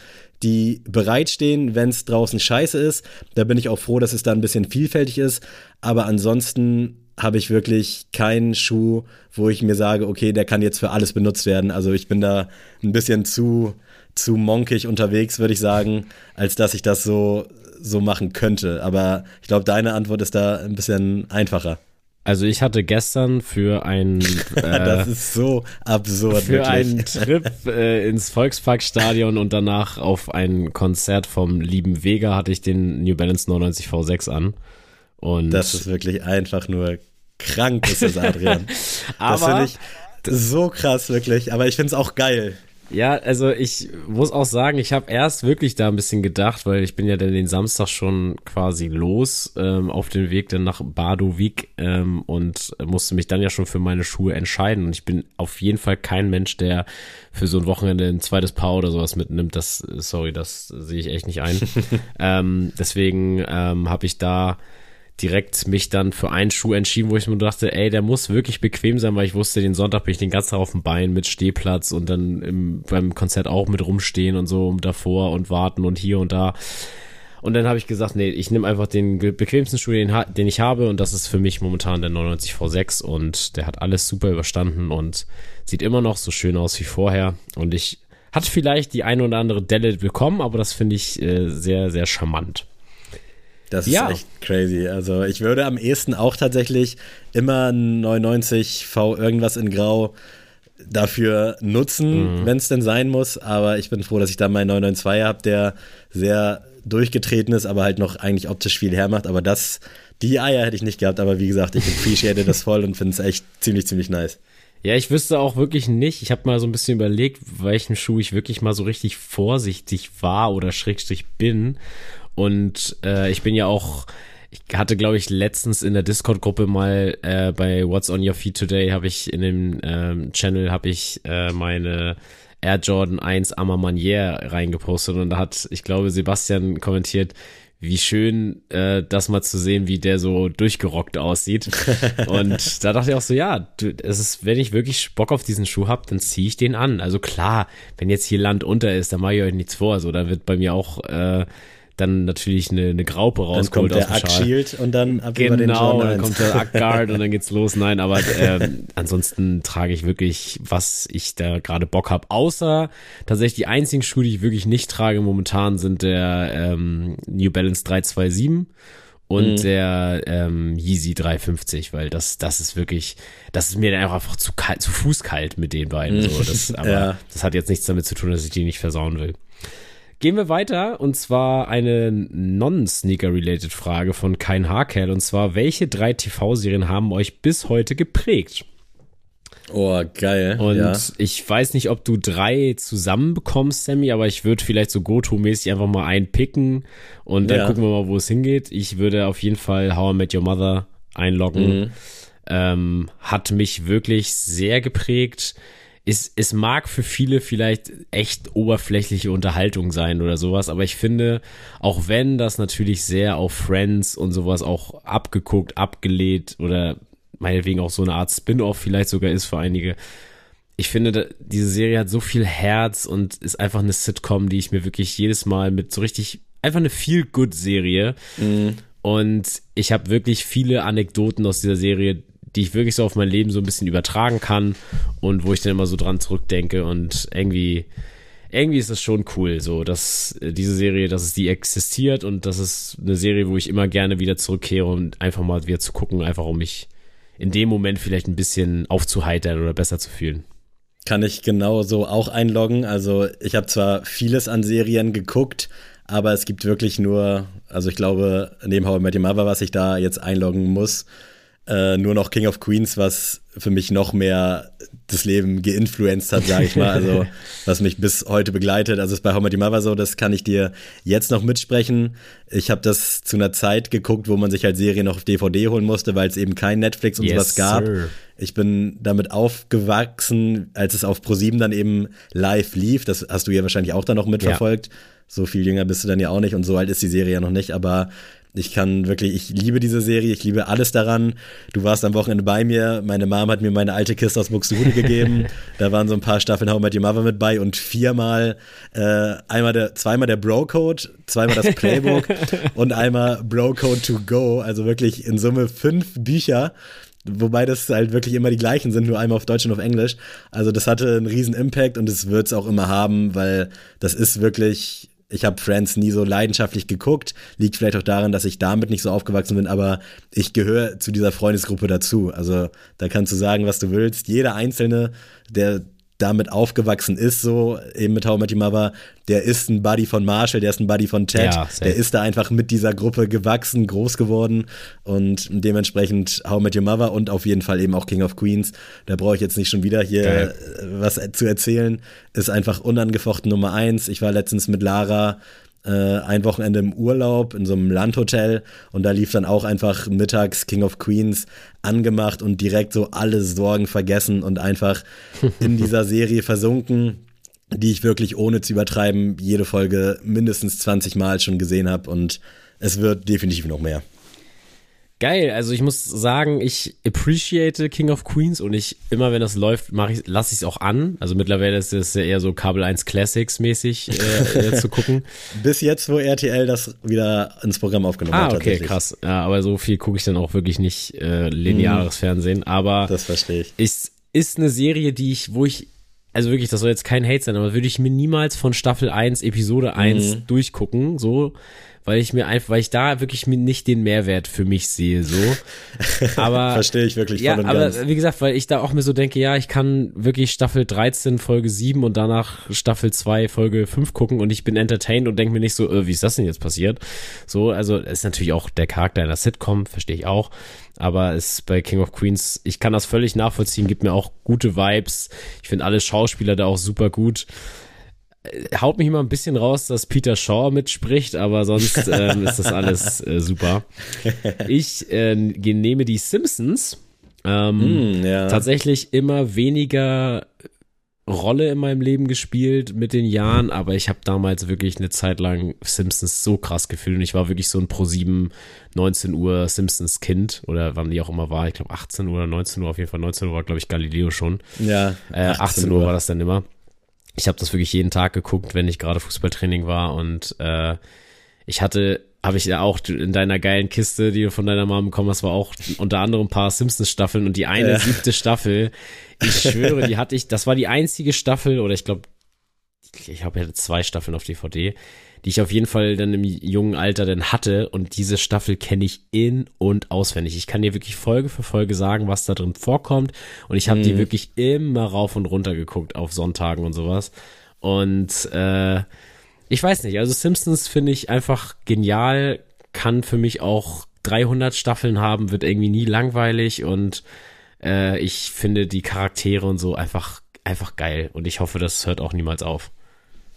die bereitstehen, wenn es draußen scheiße ist. Da bin ich auch froh, dass es da ein bisschen vielfältig ist. Aber ansonsten habe ich wirklich keinen Schuh, wo ich mir sage, okay, der kann jetzt für alles benutzt werden. Also ich bin da ein bisschen zu, zu monkig unterwegs, würde ich sagen, als dass ich das so, so machen könnte. Aber ich glaube, deine Antwort ist da ein bisschen einfacher. Also ich hatte gestern für ein äh, das ist so absurd für wirklich. einen Trip äh, ins Volksparkstadion und danach auf ein Konzert vom lieben Vega hatte ich den New Balance 99 V6 an und das ist wirklich einfach nur krank, ist das Adrian. das finde ich so krass wirklich, aber ich finde es auch geil. Ja, also ich muss auch sagen, ich habe erst wirklich da ein bisschen gedacht, weil ich bin ja dann den Samstag schon quasi los ähm, auf den Weg dann nach Badowik ähm, und musste mich dann ja schon für meine Schuhe entscheiden. Und ich bin auf jeden Fall kein Mensch, der für so ein Wochenende ein zweites Paar oder sowas mitnimmt. Das, sorry, das sehe ich echt nicht ein. ähm, deswegen ähm, habe ich da direkt mich dann für einen Schuh entschieden, wo ich mir dachte, ey, der muss wirklich bequem sein, weil ich wusste, den Sonntag bin ich den ganzen Tag auf dem Bein mit Stehplatz und dann im, beim Konzert auch mit rumstehen und so davor und warten und hier und da. Und dann habe ich gesagt, nee, ich nehme einfach den bequemsten Schuh, den, den, ich habe und das ist für mich momentan der 99 V6 und der hat alles super überstanden und sieht immer noch so schön aus wie vorher und ich hat vielleicht die eine oder andere Delle bekommen, aber das finde ich äh, sehr, sehr charmant. Das ist ja. echt crazy. Also ich würde am ehesten auch tatsächlich immer 99 V irgendwas in Grau dafür nutzen, mhm. wenn es denn sein muss. Aber ich bin froh, dass ich da meinen 992 habe, der sehr durchgetreten ist, aber halt noch eigentlich optisch viel hermacht. Aber das, die Eier hätte ich nicht gehabt. Aber wie gesagt, ich appreciate das voll und finde es echt ziemlich, ziemlich nice. Ja, ich wüsste auch wirklich nicht. Ich habe mal so ein bisschen überlegt, welchen Schuh ich wirklich mal so richtig vorsichtig war oder schrägstrich bin. Und äh, ich bin ja auch, ich hatte, glaube ich, letztens in der Discord-Gruppe mal äh, bei What's on Your Feed Today habe ich in dem ähm, Channel habe ich äh, meine Air Jordan 1 Ama Manier reingepostet und da hat, ich glaube, Sebastian kommentiert, wie schön äh, das mal zu sehen, wie der so durchgerockt aussieht. Und da dachte ich auch so, ja, du, es ist, wenn ich wirklich Bock auf diesen Schuh hab, dann ziehe ich den an. Also klar, wenn jetzt hier Land unter ist, dann mache ich euch nichts vor. So, da wird bei mir auch äh, dann natürlich eine, eine Graupe rausgeholt dann kommt der Ack Shield und dann ab genau, den John dann kommt der Ack Guard und dann geht's los. Nein, aber ähm, ansonsten trage ich wirklich, was ich da gerade Bock habe. Außer tatsächlich die einzigen Schuhe, die ich wirklich nicht trage momentan, sind der ähm, New Balance 327 und mhm. der ähm, Yeezy 350, weil das das ist wirklich, das ist mir dann einfach zu kalt, zu fußkalt mit den beiden. So, das, aber ja. das hat jetzt nichts damit zu tun, dass ich die nicht versauen will. Gehen wir weiter und zwar eine non-Sneaker-related Frage von Kein Haarkerl und zwar, welche drei TV-Serien haben euch bis heute geprägt? Oh, geil. Und ja. ich weiß nicht, ob du drei zusammen bekommst, Sammy, aber ich würde vielleicht so Goto-mäßig einfach mal einpicken und dann ja. gucken wir mal, wo es hingeht. Ich würde auf jeden Fall How I Met Your Mother einloggen. Mhm. Ähm, hat mich wirklich sehr geprägt. Es, es mag für viele vielleicht echt oberflächliche Unterhaltung sein oder sowas, aber ich finde, auch wenn das natürlich sehr auf Friends und sowas auch abgeguckt, abgelehnt oder meinetwegen auch so eine Art Spin-off vielleicht sogar ist für einige. Ich finde, diese Serie hat so viel Herz und ist einfach eine Sitcom, die ich mir wirklich jedes Mal mit so richtig, einfach eine Feel-Good-Serie. Mhm. Und ich habe wirklich viele Anekdoten aus dieser Serie, die ich wirklich so auf mein Leben so ein bisschen übertragen kann und wo ich dann immer so dran zurückdenke und irgendwie, irgendwie ist das schon cool, so, dass äh, diese Serie, dass es die existiert und das ist eine Serie, wo ich immer gerne wieder zurückkehre und einfach mal wieder zu gucken, einfach um mich in dem Moment vielleicht ein bisschen aufzuheitern oder besser zu fühlen. Kann ich genauso auch einloggen. Also ich habe zwar vieles an Serien geguckt, aber es gibt wirklich nur, also ich glaube, neben How I Met Your Mother, was ich da jetzt einloggen muss, äh, nur noch King of Queens, was für mich noch mehr das Leben geinfluenzt hat, sage ich mal. Also was mich bis heute begleitet. Also ist bei How Met Your Mother so, das kann ich dir jetzt noch mitsprechen. Ich habe das zu einer Zeit geguckt, wo man sich halt Serien noch auf DVD holen musste, weil es eben kein Netflix und yes, sowas gab. Sir. Ich bin damit aufgewachsen, als es auf ProSieben dann eben live lief. Das hast du ja wahrscheinlich auch dann noch mitverfolgt. Ja. So viel jünger bist du dann ja auch nicht und so alt ist die Serie ja noch nicht, aber ich kann wirklich, ich liebe diese Serie, ich liebe alles daran. Du warst am Wochenende bei mir, meine Mom hat mir meine alte Kiste aus Buxtehude gegeben. da waren so ein paar Staffeln How I Met Your Mother mit bei und viermal, äh, einmal der, zweimal der Bro-Code, zweimal das Playbook und einmal Bro-Code to go. Also wirklich in Summe fünf Bücher. Wobei das halt wirklich immer die gleichen sind, nur einmal auf Deutsch und auf Englisch. Also das hatte einen riesen Impact und es wird es auch immer haben, weil das ist wirklich ich habe Friends nie so leidenschaftlich geguckt. Liegt vielleicht auch daran, dass ich damit nicht so aufgewachsen bin, aber ich gehöre zu dieser Freundesgruppe dazu. Also da kannst du sagen, was du willst. Jeder Einzelne, der damit aufgewachsen ist, so eben mit How Met Your Mother, der ist ein Buddy von Marshall, der ist ein Buddy von Ted, ja, der ist da einfach mit dieser Gruppe gewachsen, groß geworden und dementsprechend How Met Your Mother und auf jeden Fall eben auch King of Queens. Da brauche ich jetzt nicht schon wieder hier Geil. was zu erzählen. Ist einfach unangefochten Nummer eins. Ich war letztens mit Lara äh, ein Wochenende im Urlaub in so einem Landhotel und da lief dann auch einfach mittags King of Queens angemacht und direkt so alle Sorgen vergessen und einfach in dieser Serie versunken, die ich wirklich ohne zu übertreiben jede Folge mindestens 20 Mal schon gesehen habe und es wird definitiv noch mehr. Geil, also ich muss sagen, ich appreciate King of Queens und ich immer wenn das läuft, mache ich lasse ich es auch an. Also mittlerweile ist es ja eher so Kabel 1 Classics mäßig äh, zu gucken. Bis jetzt, wo RTL das wieder ins Programm aufgenommen ah, hat. Ah, okay, krass. Ja, aber so viel gucke ich dann auch wirklich nicht äh, lineares hm, Fernsehen, aber Das verstehe ich. Ist ist eine Serie, die ich wo ich also wirklich, das soll jetzt kein Hate sein, aber würde ich mir niemals von Staffel 1, Episode 1 mhm. durchgucken, so weil ich mir einfach, weil ich da wirklich nicht den Mehrwert für mich sehe, so. Aber verstehe ich wirklich ja, aber ganz. wie gesagt, weil ich da auch mir so denke, ja, ich kann wirklich Staffel 13 Folge 7 und danach Staffel 2 Folge 5 gucken und ich bin entertained und denke mir nicht so, äh, wie ist das denn jetzt passiert? So, also ist natürlich auch der Charakter einer Sitcom, verstehe ich auch. Aber es bei King of Queens, ich kann das völlig nachvollziehen, gibt mir auch gute Vibes. Ich finde alle Schauspieler da auch super gut haut mich immer ein bisschen raus, dass Peter Shaw mitspricht, aber sonst ähm, ist das alles äh, super. Ich äh, nehme die Simpsons. Ähm, mm, ja. Tatsächlich immer weniger Rolle in meinem Leben gespielt mit den Jahren, aber ich habe damals wirklich eine Zeit lang Simpsons so krass gefühlt und ich war wirklich so ein Pro 7, 19 Uhr Simpsons Kind oder wann die auch immer war, ich glaube 18 Uhr oder 19 Uhr, auf jeden Fall 19 Uhr war glaube ich Galileo schon. Ja. Äh, 18 Uhr war das dann immer ich habe das wirklich jeden Tag geguckt, wenn ich gerade Fußballtraining war und äh, ich hatte, habe ich ja auch in deiner geilen Kiste, die du von deiner Mama bekommen hast, war auch unter anderem ein paar Simpsons-Staffeln und die eine ja. siebte Staffel, ich schwöre, die hatte ich, das war die einzige Staffel oder ich glaube, ich habe ja zwei Staffeln auf DVD die ich auf jeden Fall dann im jungen Alter dann hatte. Und diese Staffel kenne ich in- und auswendig. Ich kann dir wirklich Folge für Folge sagen, was da drin vorkommt. Und ich habe mhm. die wirklich immer rauf und runter geguckt auf Sonntagen und sowas. Und äh, ich weiß nicht, also Simpsons finde ich einfach genial, kann für mich auch 300 Staffeln haben, wird irgendwie nie langweilig und Äh, ich finde die Charaktere und so einfach, einfach geil und ich hoffe, das hört auch niemals auf.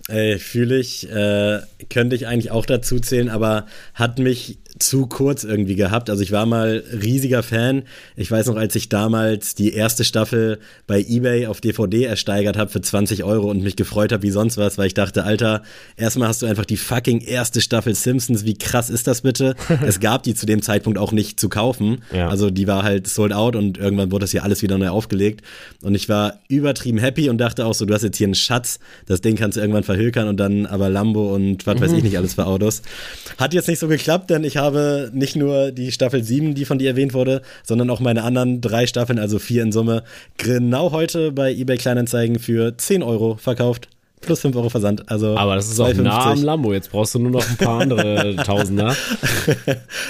Ey, fühle ich, äh, könnte ich eigentlich auch dazu zählen, aber hat mich zu kurz irgendwie gehabt. Also ich war mal riesiger Fan. Ich weiß noch, als ich damals die erste Staffel bei eBay auf DVD ersteigert habe für 20 Euro und mich gefreut habe wie sonst was, weil ich dachte, Alter, erstmal hast du einfach die fucking erste Staffel Simpsons. Wie krass ist das bitte? es gab die zu dem Zeitpunkt auch nicht zu kaufen. Ja. Also die war halt sold out und irgendwann wurde das hier alles wieder neu aufgelegt. Und ich war übertrieben happy und dachte auch so, du hast jetzt hier einen Schatz. Das Ding kannst du irgendwann verhökern und dann aber Lambo und was weiß ich nicht alles für Autos. Hat jetzt nicht so geklappt, denn ich habe nicht nur die Staffel 7, die von dir erwähnt wurde, sondern auch meine anderen drei Staffeln, also vier in Summe, genau heute bei eBay Kleinanzeigen für 10 Euro verkauft. Plus 5 Euro Versand. Also Aber das ist auch nah am Lambo. Jetzt brauchst du nur noch ein paar andere Tausender.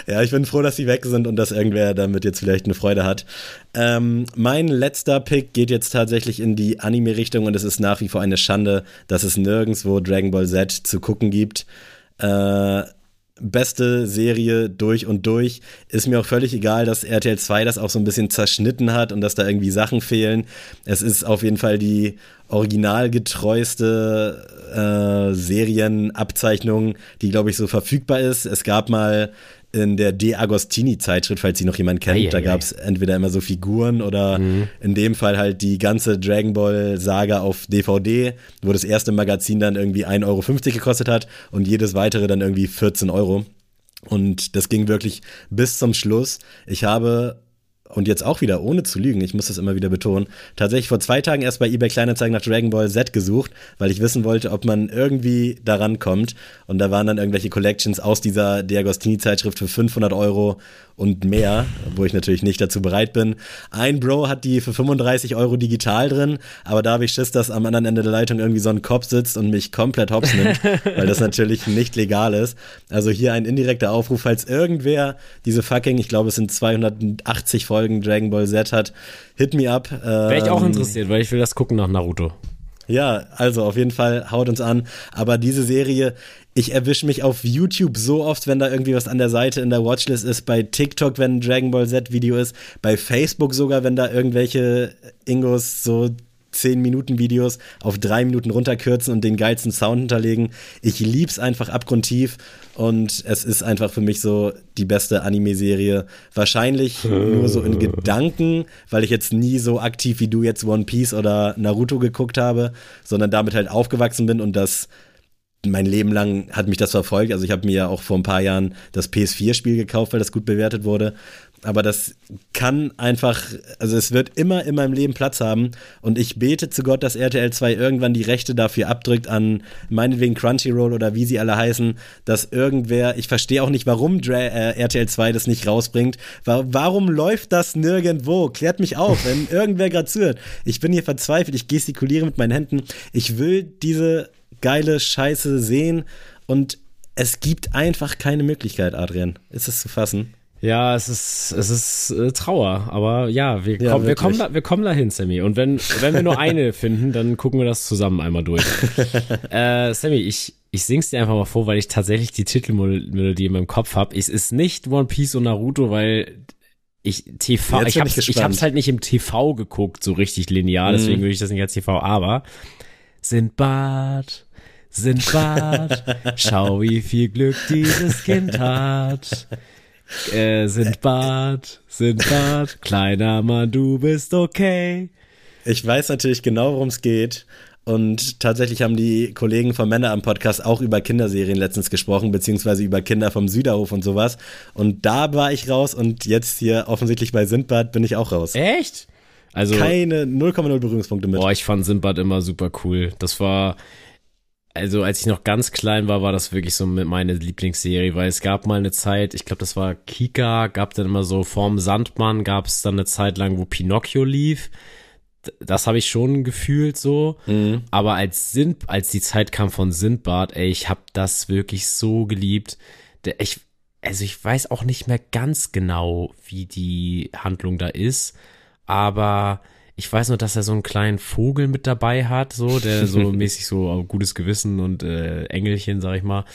ja, ich bin froh, dass sie weg sind und dass irgendwer damit jetzt vielleicht eine Freude hat. Ähm, mein letzter Pick geht jetzt tatsächlich in die Anime-Richtung und es ist nach wie vor eine Schande, dass es nirgendwo Dragon Ball Z zu gucken gibt. Äh, beste Serie durch und durch. Ist mir auch völlig egal, dass RTL 2 das auch so ein bisschen zerschnitten hat und dass da irgendwie Sachen fehlen. Es ist auf jeden Fall die originalgetreueste äh, Serienabzeichnung, die, glaube ich, so verfügbar ist. Es gab mal in der De Agostini-Zeitschrift, falls sie noch jemand kennt. Ei, da gab es entweder immer so Figuren oder mhm. in dem Fall halt die ganze Dragon Ball-Saga auf DVD, wo das erste Magazin dann irgendwie 1,50 Euro gekostet hat und jedes weitere dann irgendwie 14 Euro. Und das ging wirklich bis zum Schluss. Ich habe und jetzt auch wieder, ohne zu lügen, ich muss das immer wieder betonen, tatsächlich vor zwei Tagen erst bei eBay Kleinanzeigen nach Dragon Ball Z gesucht, weil ich wissen wollte, ob man irgendwie daran kommt. Und da waren dann irgendwelche Collections aus dieser Diagostini-Zeitschrift für 500 Euro und mehr, wo ich natürlich nicht dazu bereit bin. Ein Bro hat die für 35 Euro digital drin, aber da habe ich Schiss, dass am anderen Ende der Leitung irgendwie so ein Kopf sitzt und mich komplett hops nimmt, weil das natürlich nicht legal ist. Also hier ein indirekter Aufruf, falls irgendwer diese fucking, ich glaube es sind 280 Folgen Dragon Ball Z hat, hit me up. Wäre ich auch ähm, interessiert, weil ich will das gucken nach Naruto. Ja, also auf jeden Fall haut uns an. Aber diese Serie, ich erwische mich auf YouTube so oft, wenn da irgendwie was an der Seite in der Watchlist ist, bei TikTok, wenn ein Dragon Ball Z Video ist, bei Facebook sogar, wenn da irgendwelche Ingos so 10 Minuten Videos auf drei Minuten runterkürzen und den geilsten Sound hinterlegen. Ich lieb's einfach abgrundtief und es ist einfach für mich so die beste Anime-Serie. Wahrscheinlich nur so in Gedanken, weil ich jetzt nie so aktiv wie du jetzt One Piece oder Naruto geguckt habe, sondern damit halt aufgewachsen bin und das mein Leben lang hat mich das verfolgt. Also ich habe mir ja auch vor ein paar Jahren das PS4-Spiel gekauft, weil das gut bewertet wurde. Aber das kann einfach, also es wird immer in meinem Leben Platz haben. Und ich bete zu Gott, dass RTL 2 irgendwann die Rechte dafür abdrückt an meinetwegen Crunchyroll oder wie sie alle heißen, dass irgendwer, ich verstehe auch nicht, warum Dra äh, RTL 2 das nicht rausbringt. Warum läuft das nirgendwo? Klärt mich auf, wenn irgendwer gerade zuhört. Ich bin hier verzweifelt, ich gestikuliere mit meinen Händen. Ich will diese geile Scheiße sehen und es gibt einfach keine Möglichkeit, Adrian. Ist es zu fassen? Ja, es ist, es ist äh, Trauer, aber ja, wir, ja, komm, wir, kommen da, wir kommen dahin, Sammy. Und wenn, wenn wir nur eine finden, dann gucken wir das zusammen einmal durch. äh, Sammy, ich, ich sing's dir einfach mal vor, weil ich tatsächlich die Titelmelodie in meinem Kopf habe. Es ist nicht One Piece und Naruto, weil ich TV, ich hab's, ich, ich hab's halt nicht im TV geguckt, so richtig linear, deswegen mm. würde ich das nicht als TV, aber Sindbad, Sindbad, schau, wie viel Glück dieses Kind hat. Äh, Sindbad, Sindbad, kleiner Mann, du bist okay. Ich weiß natürlich genau, worum es geht. Und tatsächlich haben die Kollegen von Männer am Podcast auch über Kinderserien letztens gesprochen, beziehungsweise über Kinder vom Süderhof und sowas. Und da war ich raus und jetzt hier offensichtlich bei Sindbad bin ich auch raus. Echt? Also keine 0,0 Berührungspunkte mit. Boah, ich fand Sindbad immer super cool. Das war also als ich noch ganz klein war, war das wirklich so mit meine Lieblingsserie, weil es gab mal eine Zeit, ich glaube, das war Kika, gab dann immer so vorm Sandmann, gab es dann eine Zeit lang, wo Pinocchio lief. Das habe ich schon gefühlt so. Mhm. Aber als Sind, als die Zeit kam von Sindbad, ey, ich habe das wirklich so geliebt. Ich, also ich weiß auch nicht mehr ganz genau, wie die Handlung da ist, aber ich weiß nur, dass er so einen kleinen Vogel mit dabei hat, so, der so mäßig so gutes Gewissen und äh, Engelchen, sag ich mal.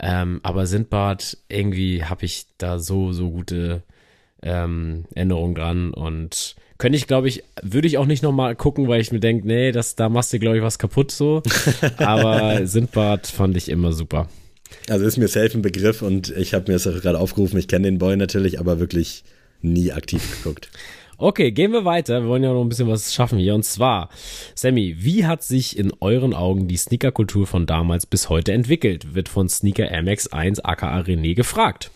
Ähm, aber Sindbad, irgendwie habe ich da so, so gute ähm, Erinnerungen dran und Könnte ich, glaube ich, würde ich auch nicht nochmal gucken, weil ich mir denke, nee, das, da machst du, glaube ich, was kaputt so. Aber Sindbad fand ich immer super. Also ist mir safe ein Begriff und ich habe mir das auch gerade aufgerufen. Ich kenne den Boy natürlich, aber wirklich nie aktiv geguckt. Okay, gehen wir weiter. Wir wollen ja noch ein bisschen was schaffen hier. Und zwar, Sammy, wie hat sich in euren Augen die Sneakerkultur von damals bis heute entwickelt? Wird von Sneaker MX1 aka René gefragt.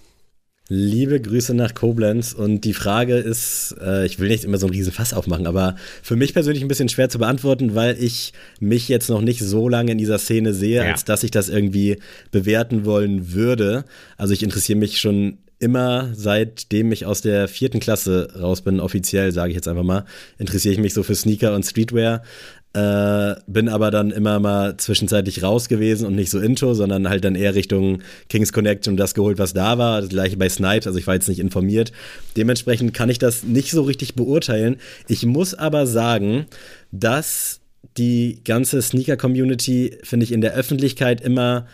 Liebe Grüße nach Koblenz und die Frage ist, äh, ich will nicht immer so einen riesen Fass aufmachen, aber für mich persönlich ein bisschen schwer zu beantworten, weil ich mich jetzt noch nicht so lange in dieser Szene sehe, ja. als dass ich das irgendwie bewerten wollen würde. Also ich interessiere mich schon immer, seitdem ich aus der vierten Klasse raus bin, offiziell, sage ich jetzt einfach mal, interessiere ich mich so für Sneaker und Streetwear. Äh, bin aber dann immer mal zwischenzeitlich raus gewesen und nicht so into, sondern halt dann eher Richtung Kings Connect und das geholt, was da war. Das gleiche bei Snipes, also ich war jetzt nicht informiert. Dementsprechend kann ich das nicht so richtig beurteilen. Ich muss aber sagen, dass die ganze Sneaker-Community, finde ich, in der Öffentlichkeit immer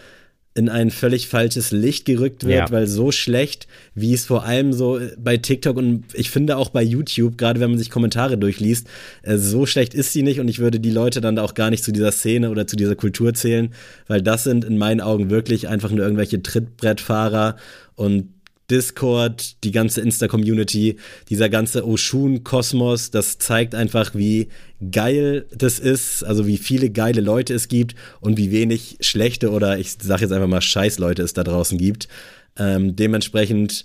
in ein völlig falsches Licht gerückt wird, ja. weil so schlecht, wie es vor allem so bei TikTok und ich finde auch bei YouTube, gerade wenn man sich Kommentare durchliest, äh, so schlecht ist sie nicht und ich würde die Leute dann auch gar nicht zu dieser Szene oder zu dieser Kultur zählen, weil das sind in meinen Augen wirklich einfach nur irgendwelche Trittbrettfahrer und Discord, die ganze Insta-Community, dieser ganze Oshun-Kosmos, das zeigt einfach, wie geil das ist, also wie viele geile Leute es gibt und wie wenig schlechte oder ich sage jetzt einfach mal Scheiß-Leute es da draußen gibt. Ähm, dementsprechend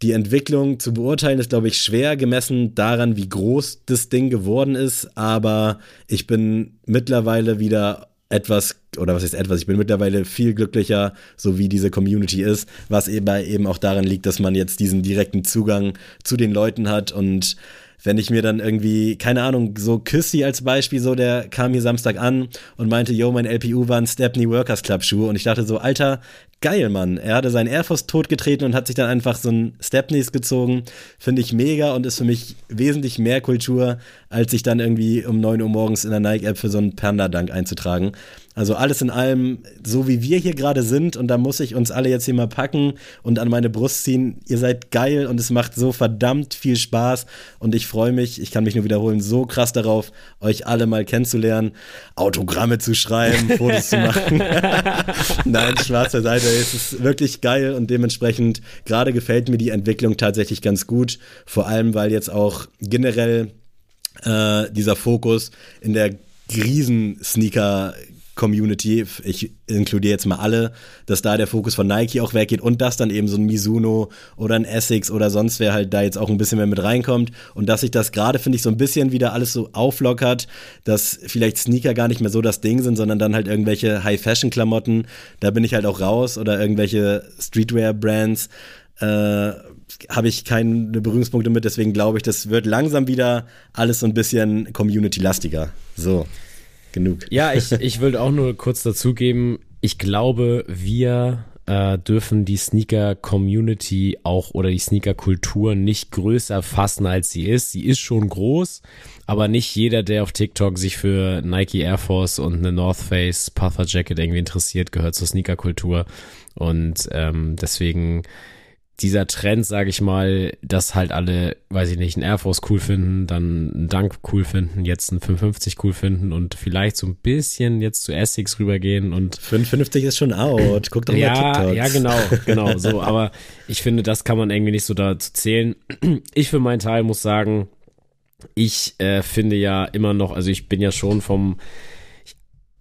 die Entwicklung zu beurteilen ist, glaube ich, schwer gemessen daran, wie groß das Ding geworden ist, aber ich bin mittlerweile wieder etwas, oder was ist etwas, ich bin mittlerweile viel glücklicher, so wie diese Community ist, was eben, eben auch daran liegt, dass man jetzt diesen direkten Zugang zu den Leuten hat und wenn ich mir dann irgendwie, keine Ahnung, so Küssi als Beispiel, so der kam hier Samstag an und meinte, yo, mein LPU waren Stepney Workers Club Schuhe und ich dachte so, Alter, geil, Mann. Er hatte seinen Air Force totgetreten und hat sich dann einfach so ein Stepneys gezogen. Finde ich mega und ist für mich wesentlich mehr Kultur, als sich dann irgendwie um 9 Uhr morgens in der Nike-App für so einen Panda-Dank einzutragen. Also alles in allem, so wie wir hier gerade sind, und da muss ich uns alle jetzt hier mal packen und an meine Brust ziehen. Ihr seid geil und es macht so verdammt viel Spaß. Und ich freue mich, ich kann mich nur wiederholen, so krass darauf, euch alle mal kennenzulernen, Autogramme zu schreiben, Fotos zu machen. Nein, schwarzer Seite, es ist wirklich geil und dementsprechend gerade gefällt mir die Entwicklung tatsächlich ganz gut. Vor allem, weil jetzt auch generell äh, dieser Fokus in der Riesen-Sneaker Community, ich inkludiere jetzt mal alle, dass da der Fokus von Nike auch weggeht und dass dann eben so ein Mizuno oder ein Essex oder sonst wer halt da jetzt auch ein bisschen mehr mit reinkommt und dass sich das gerade, finde ich, so ein bisschen wieder alles so auflockert, dass vielleicht Sneaker gar nicht mehr so das Ding sind, sondern dann halt irgendwelche High-Fashion-Klamotten, da bin ich halt auch raus oder irgendwelche Streetwear-Brands, äh, habe ich keine Berührungspunkte mit, deswegen glaube ich, das wird langsam wieder alles so ein bisschen community-lastiger. So genug. Ja, ich, ich würde auch nur kurz dazugeben, ich glaube, wir äh, dürfen die Sneaker-Community auch oder die Sneaker-Kultur nicht größer fassen, als sie ist. Sie ist schon groß, aber nicht jeder, der auf TikTok sich für Nike Air Force und eine North Face Puffer Jacket irgendwie interessiert, gehört zur Sneaker-Kultur. Und ähm, deswegen dieser Trend, sage ich mal, dass halt alle, weiß ich nicht, einen Air Force cool finden, dann einen Dunk cool finden, jetzt einen 550 cool finden und vielleicht so ein bisschen jetzt zu Essex rübergehen und 550 ist schon out. Guck doch ja, mal TikToks. Ja, genau, genau, so, aber ich finde, das kann man irgendwie nicht so dazu zählen. Ich für meinen Teil muss sagen, ich äh, finde ja immer noch, also ich bin ja schon vom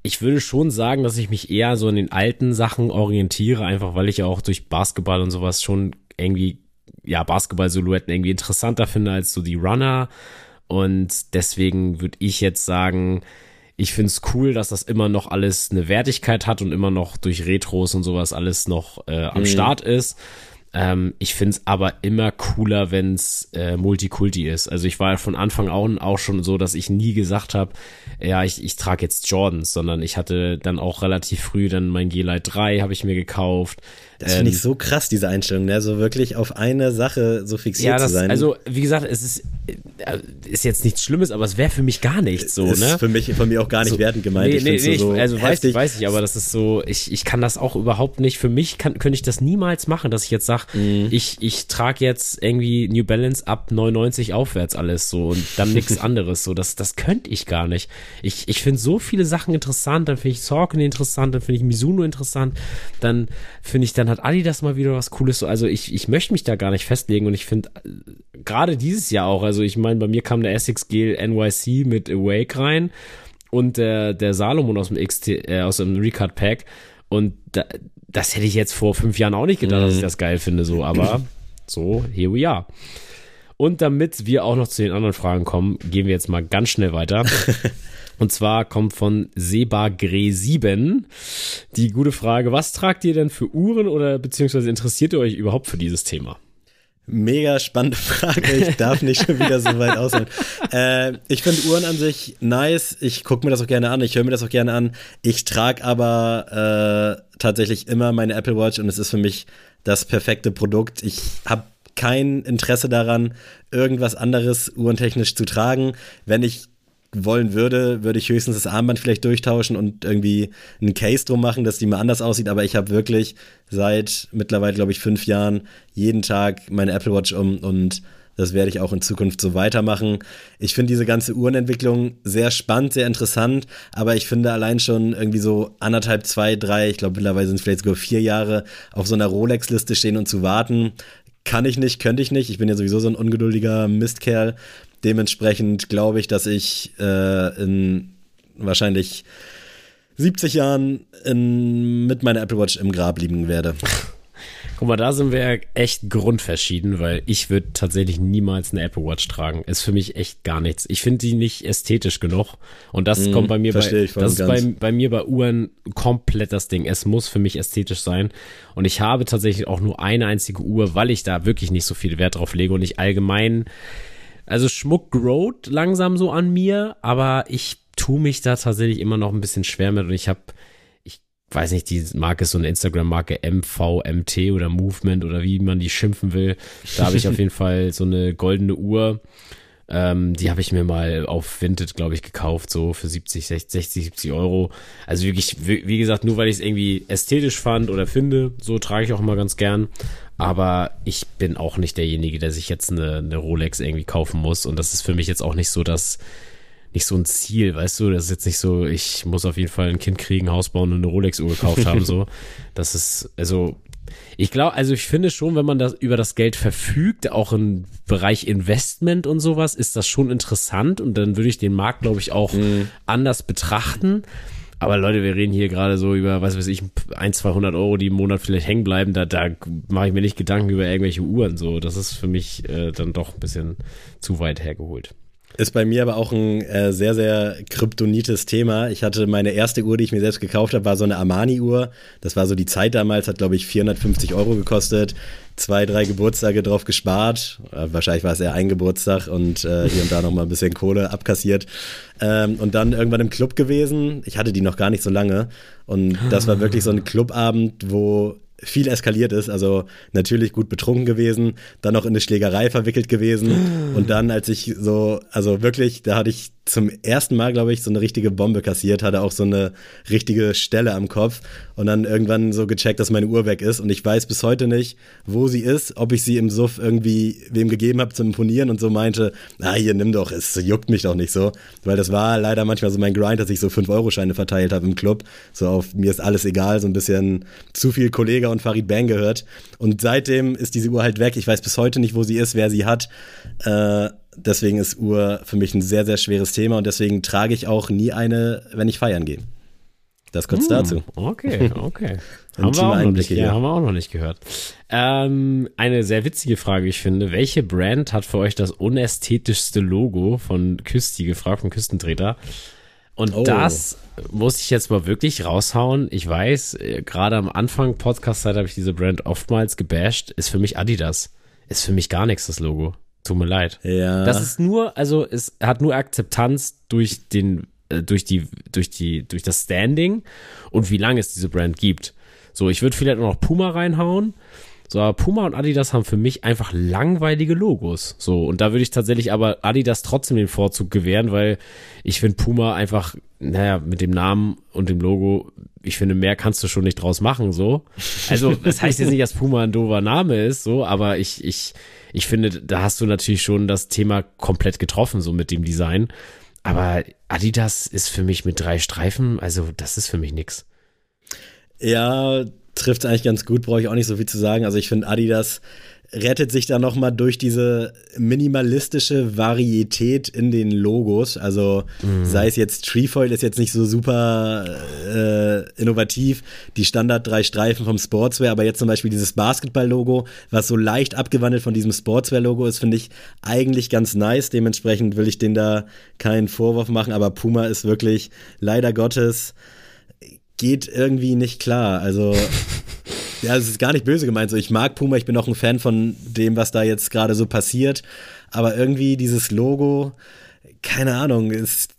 ich würde schon sagen, dass ich mich eher so in den alten Sachen orientiere, einfach weil ich ja auch durch Basketball und sowas schon irgendwie, ja, Basketball-Silhouetten irgendwie interessanter finde als so die Runner. Und deswegen würde ich jetzt sagen, ich finde es cool, dass das immer noch alles eine Wertigkeit hat und immer noch durch Retros und sowas alles noch äh, am mhm. Start ist. Ähm, ich finde es aber immer cooler, wenn es äh, Multikulti ist. Also ich war von Anfang an auch schon so, dass ich nie gesagt habe, ja, ich, ich trage jetzt Jordans, sondern ich hatte dann auch relativ früh dann mein G-Lite 3 habe ich mir gekauft. Das finde ich ähm, so krass, diese Einstellung, ne? so wirklich auf eine Sache so fixiert ja, das, zu sein. Also, wie gesagt, es ist, äh, ist jetzt nichts Schlimmes, aber es wäre für mich gar nichts so, ist ne? Für mich, von mir auch gar nicht so, wertend gemeint. Nee, nee, nee, so, also weiß ich, weiß ich, aber das ist so, ich, ich kann das auch überhaupt nicht, für mich kann, könnte ich das niemals machen, dass ich jetzt sage, mhm. ich, ich trage jetzt irgendwie New Balance ab 99 aufwärts alles so und dann nichts anderes, so, das, das könnte ich gar nicht. Ich, ich finde so viele Sachen interessant, dann finde ich Saucony interessant, dann finde ich Mizuno interessant, dann finde ich, dann hat Adidas mal wieder was Cooles. So, also ich, ich möchte mich da gar nicht festlegen und ich finde, gerade dieses Jahr auch, also ich meine, bei mir kam der Essex Gel NYC mit Awake rein und der, der Salomon aus dem XT, äh, aus dem Recut Pack und da, das hätte ich jetzt vor fünf Jahren auch nicht gedacht, mhm. dass ich mhm. das geil finde, so, aber so, here we are. Und damit wir auch noch zu den anderen Fragen kommen, gehen wir jetzt mal ganz schnell weiter. Und zwar kommt von Seba Gre 7 die gute Frage, was tragt ihr denn für Uhren oder beziehungsweise interessiert ihr euch überhaupt für dieses Thema? Mega spannende Frage. Ich darf nicht schon wieder so weit ausholen. Äh, ich finde Uhren an sich nice. Ich gucke mir das auch gerne an. Ich höre mir das auch gerne an. Ich trage aber äh, tatsächlich immer meine Apple Watch und es ist für mich das perfekte Produkt. Ich habe kein Interesse daran, irgendwas anderes uhrentechnisch zu tragen. Wenn ich wollen würde, würde ich höchstens das Armband vielleicht durchtauschen und irgendwie einen Case drum machen, dass die mal anders aussieht. Aber ich habe wirklich seit mittlerweile, glaube ich, fünf Jahren jeden Tag meine Apple Watch um und das werde ich auch in Zukunft so weitermachen. Ich finde diese ganze Uhrenentwicklung sehr spannend, sehr interessant, aber ich finde allein schon irgendwie so anderthalb, zwei, drei, ich glaube mittlerweile sind es vielleicht sogar vier Jahre auf so einer Rolex-Liste stehen und zu warten, kann ich nicht, könnte ich nicht. Ich bin ja sowieso so ein ungeduldiger Mistkerl. Dementsprechend glaube ich, dass ich äh, in wahrscheinlich 70 Jahren in, mit meiner Apple Watch im Grab liegen werde. Guck mal, da sind wir echt grundverschieden, weil ich würde tatsächlich niemals eine Apple Watch tragen. Ist für mich echt gar nichts. Ich finde die nicht ästhetisch genug. Und das mm, kommt bei mir bei, das ist bei, bei, mir bei Uhren komplett das Ding. Es muss für mich ästhetisch sein. Und ich habe tatsächlich auch nur eine einzige Uhr, weil ich da wirklich nicht so viel Wert drauf lege und ich allgemein also Schmuck growt langsam so an mir, aber ich tue mich da tatsächlich immer noch ein bisschen schwer mit und ich habe, ich weiß nicht, die Marke ist so eine Instagram-Marke MVMT oder Movement oder wie man die schimpfen will. Da habe ich auf jeden Fall so eine goldene Uhr. Ähm, die habe ich mir mal auf Vinted, glaube ich, gekauft, so für 70, 60, 60, 70 Euro. Also wirklich, wie gesagt, nur weil ich es irgendwie ästhetisch fand oder finde, so trage ich auch immer ganz gern. Aber ich bin auch nicht derjenige, der sich jetzt eine, eine Rolex irgendwie kaufen muss. Und das ist für mich jetzt auch nicht so das, nicht so ein Ziel, weißt du? Das ist jetzt nicht so, ich muss auf jeden Fall ein Kind kriegen, Haus bauen und eine Rolex-Uhr gekauft haben, so. Das ist, also, ich glaube, also ich finde schon, wenn man das über das Geld verfügt, auch im Bereich Investment und sowas, ist das schon interessant und dann würde ich den Markt, glaube ich, auch mhm. anders betrachten. Aber Leute, wir reden hier gerade so über, was weiß ich, ein, 200 Euro, die im Monat vielleicht hängen bleiben. Da, da mache ich mir nicht Gedanken über irgendwelche Uhren. So, das ist für mich äh, dann doch ein bisschen zu weit hergeholt. Ist bei mir aber auch ein äh, sehr, sehr kryptonites Thema. Ich hatte meine erste Uhr, die ich mir selbst gekauft habe, war so eine Armani-Uhr. Das war so die Zeit damals, hat glaube ich 450 Euro gekostet. Zwei, drei Geburtstage drauf gespart. Äh, wahrscheinlich war es eher ein Geburtstag und äh, hier und da nochmal ein bisschen Kohle abkassiert. Ähm, und dann irgendwann im Club gewesen. Ich hatte die noch gar nicht so lange. Und das war wirklich so ein Clubabend, wo viel eskaliert ist. Also natürlich gut betrunken gewesen, dann noch in eine Schlägerei verwickelt gewesen. Und dann, als ich so, also wirklich, da hatte ich zum ersten Mal, glaube ich, so eine richtige Bombe kassiert, hatte auch so eine richtige Stelle am Kopf und dann irgendwann so gecheckt, dass meine Uhr weg ist und ich weiß bis heute nicht, wo sie ist, ob ich sie im Suff irgendwie wem gegeben habe zum Imponieren und so meinte, na hier, nimm doch, es juckt mich doch nicht so, weil das war leider manchmal so mein Grind, dass ich so 5-Euro-Scheine verteilt habe im Club, so auf mir ist alles egal, so ein bisschen zu viel Kollege und Farid Bang gehört und seitdem ist diese Uhr halt weg, ich weiß bis heute nicht, wo sie ist, wer sie hat, äh, deswegen ist Uhr für mich ein sehr, sehr schweres Thema und deswegen trage ich auch nie eine, wenn ich feiern gehe. Das kurz hm, dazu. Okay, okay. haben, wir auch noch nicht, ja, haben wir auch noch nicht gehört. Ähm, eine sehr witzige Frage, ich finde. Welche Brand hat für euch das unästhetischste Logo von Küsti gefragt, von Küstentreter? Und oh. das muss ich jetzt mal wirklich raushauen. Ich weiß, äh, gerade am Anfang Podcast-Zeit habe ich diese Brand oftmals gebasht. Ist für mich Adidas. Ist für mich gar nichts, das Logo. Tut mir leid. Ja. Das ist nur, also es hat nur Akzeptanz durch den, äh, durch die, durch die, durch das Standing und wie lange es diese Brand gibt. So, ich würde vielleicht noch Puma reinhauen. So, Puma und Adidas haben für mich einfach langweilige Logos. So, und da würde ich tatsächlich aber Adidas trotzdem den Vorzug gewähren, weil ich finde Puma einfach, naja, mit dem Namen und dem Logo, ich finde, mehr kannst du schon nicht draus machen, so. Also, das heißt jetzt nicht, dass Puma ein doofer Name ist, so, aber ich, ich, ich finde, da hast du natürlich schon das Thema komplett getroffen, so mit dem Design. Aber Adidas ist für mich mit drei Streifen, also das ist für mich nix. Ja, trifft eigentlich ganz gut, brauche ich auch nicht so viel zu sagen. Also ich finde, Adidas rettet sich da nochmal durch diese minimalistische Varietät in den Logos. Also mhm. sei es jetzt Trefoil ist jetzt nicht so super äh, innovativ, die Standard drei Streifen vom Sportswear, aber jetzt zum Beispiel dieses Basketball-Logo, was so leicht abgewandelt von diesem Sportswear-Logo ist, finde ich eigentlich ganz nice. Dementsprechend will ich denen da keinen Vorwurf machen, aber Puma ist wirklich leider Gottes geht irgendwie nicht klar. Also, ja, es ist gar nicht böse gemeint. So, ich mag Puma, ich bin auch ein Fan von dem, was da jetzt gerade so passiert. Aber irgendwie dieses Logo, keine Ahnung, ist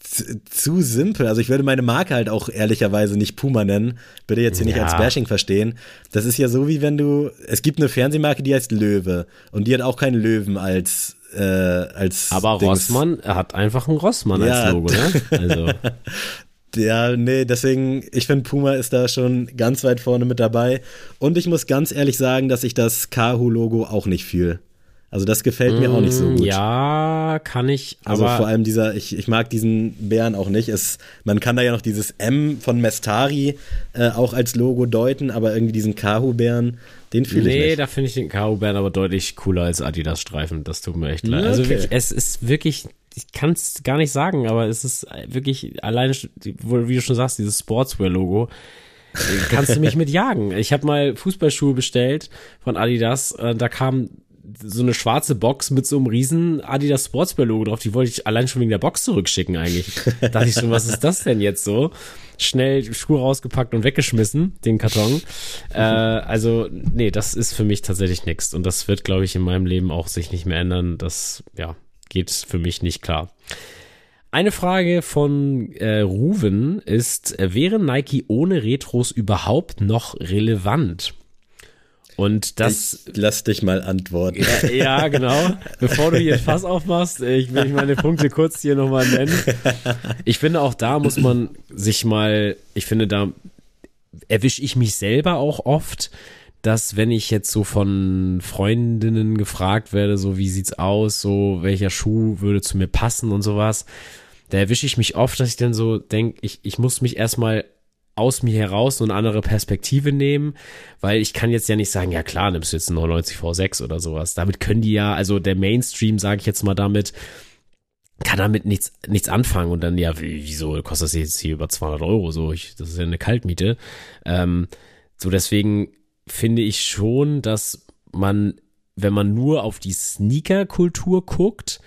zu simpel. Also ich würde meine Marke halt auch ehrlicherweise nicht Puma nennen. Bitte jetzt hier ja. nicht als Bashing verstehen. Das ist ja so wie wenn du, es gibt eine Fernsehmarke, die heißt Löwe. Und die hat auch keinen Löwen als äh, als Aber Dings. Rossmann hat einfach einen Rossmann ja. als Logo, ne? Also. Ja, nee, deswegen, ich finde, Puma ist da schon ganz weit vorne mit dabei. Und ich muss ganz ehrlich sagen, dass ich das Kahu-Logo auch nicht fühle. Also das gefällt mir mm, auch nicht so mm, gut. Ja, kann ich. Also vor allem dieser, ich, ich mag diesen Bären auch nicht. Es, man kann da ja noch dieses M von Mestari äh, auch als Logo deuten, aber irgendwie diesen Kahu-Bären, den fühle nee, ich nicht. Nee, da finde ich den Kahu-Bären aber deutlich cooler als Adidas-Streifen. Das tut mir echt leid. Also okay. Also wirklich, es ist wirklich ich kann es gar nicht sagen, aber es ist wirklich alleine, wie du schon sagst, dieses Sportswear-Logo. Kannst du mich mit jagen? Ich habe mal Fußballschuhe bestellt von Adidas. Äh, da kam so eine schwarze Box mit so einem riesen Adidas Sportswear Logo drauf. Die wollte ich allein schon wegen der Box zurückschicken eigentlich. Da dachte ich schon, was ist das denn jetzt so? Schnell Schuhe rausgepackt und weggeschmissen, den Karton. Äh, also, nee, das ist für mich tatsächlich nichts. Und das wird, glaube ich, in meinem Leben auch sich nicht mehr ändern. Das, ja, geht für mich nicht klar. Eine Frage von äh, Ruven ist, äh, wäre Nike ohne Retros überhaupt noch relevant? Und das. Ich lass dich mal antworten. Ja, ja, genau. Bevor du hier Fass aufmachst, äh, ich will meine Punkte kurz hier nochmal nennen. Ich finde, auch da muss man sich mal, ich finde, da erwische ich mich selber auch oft, dass wenn ich jetzt so von Freundinnen gefragt werde, so wie sieht's aus, so welcher Schuh würde zu mir passen und sowas, da erwische ich mich oft, dass ich dann so denke, ich, ich muss mich erstmal aus mir heraus so eine andere Perspektive nehmen, weil ich kann jetzt ja nicht sagen, ja klar, nimmst du jetzt einen 99 V6 oder sowas. Damit können die ja, also der Mainstream, sage ich jetzt mal damit, kann damit nichts, nichts anfangen und dann, ja, wieso kostet das jetzt hier über 200 Euro? So, ich, das ist ja eine Kaltmiete. Ähm, so deswegen finde ich schon, dass man, wenn man nur auf die Sneaker-Kultur guckt,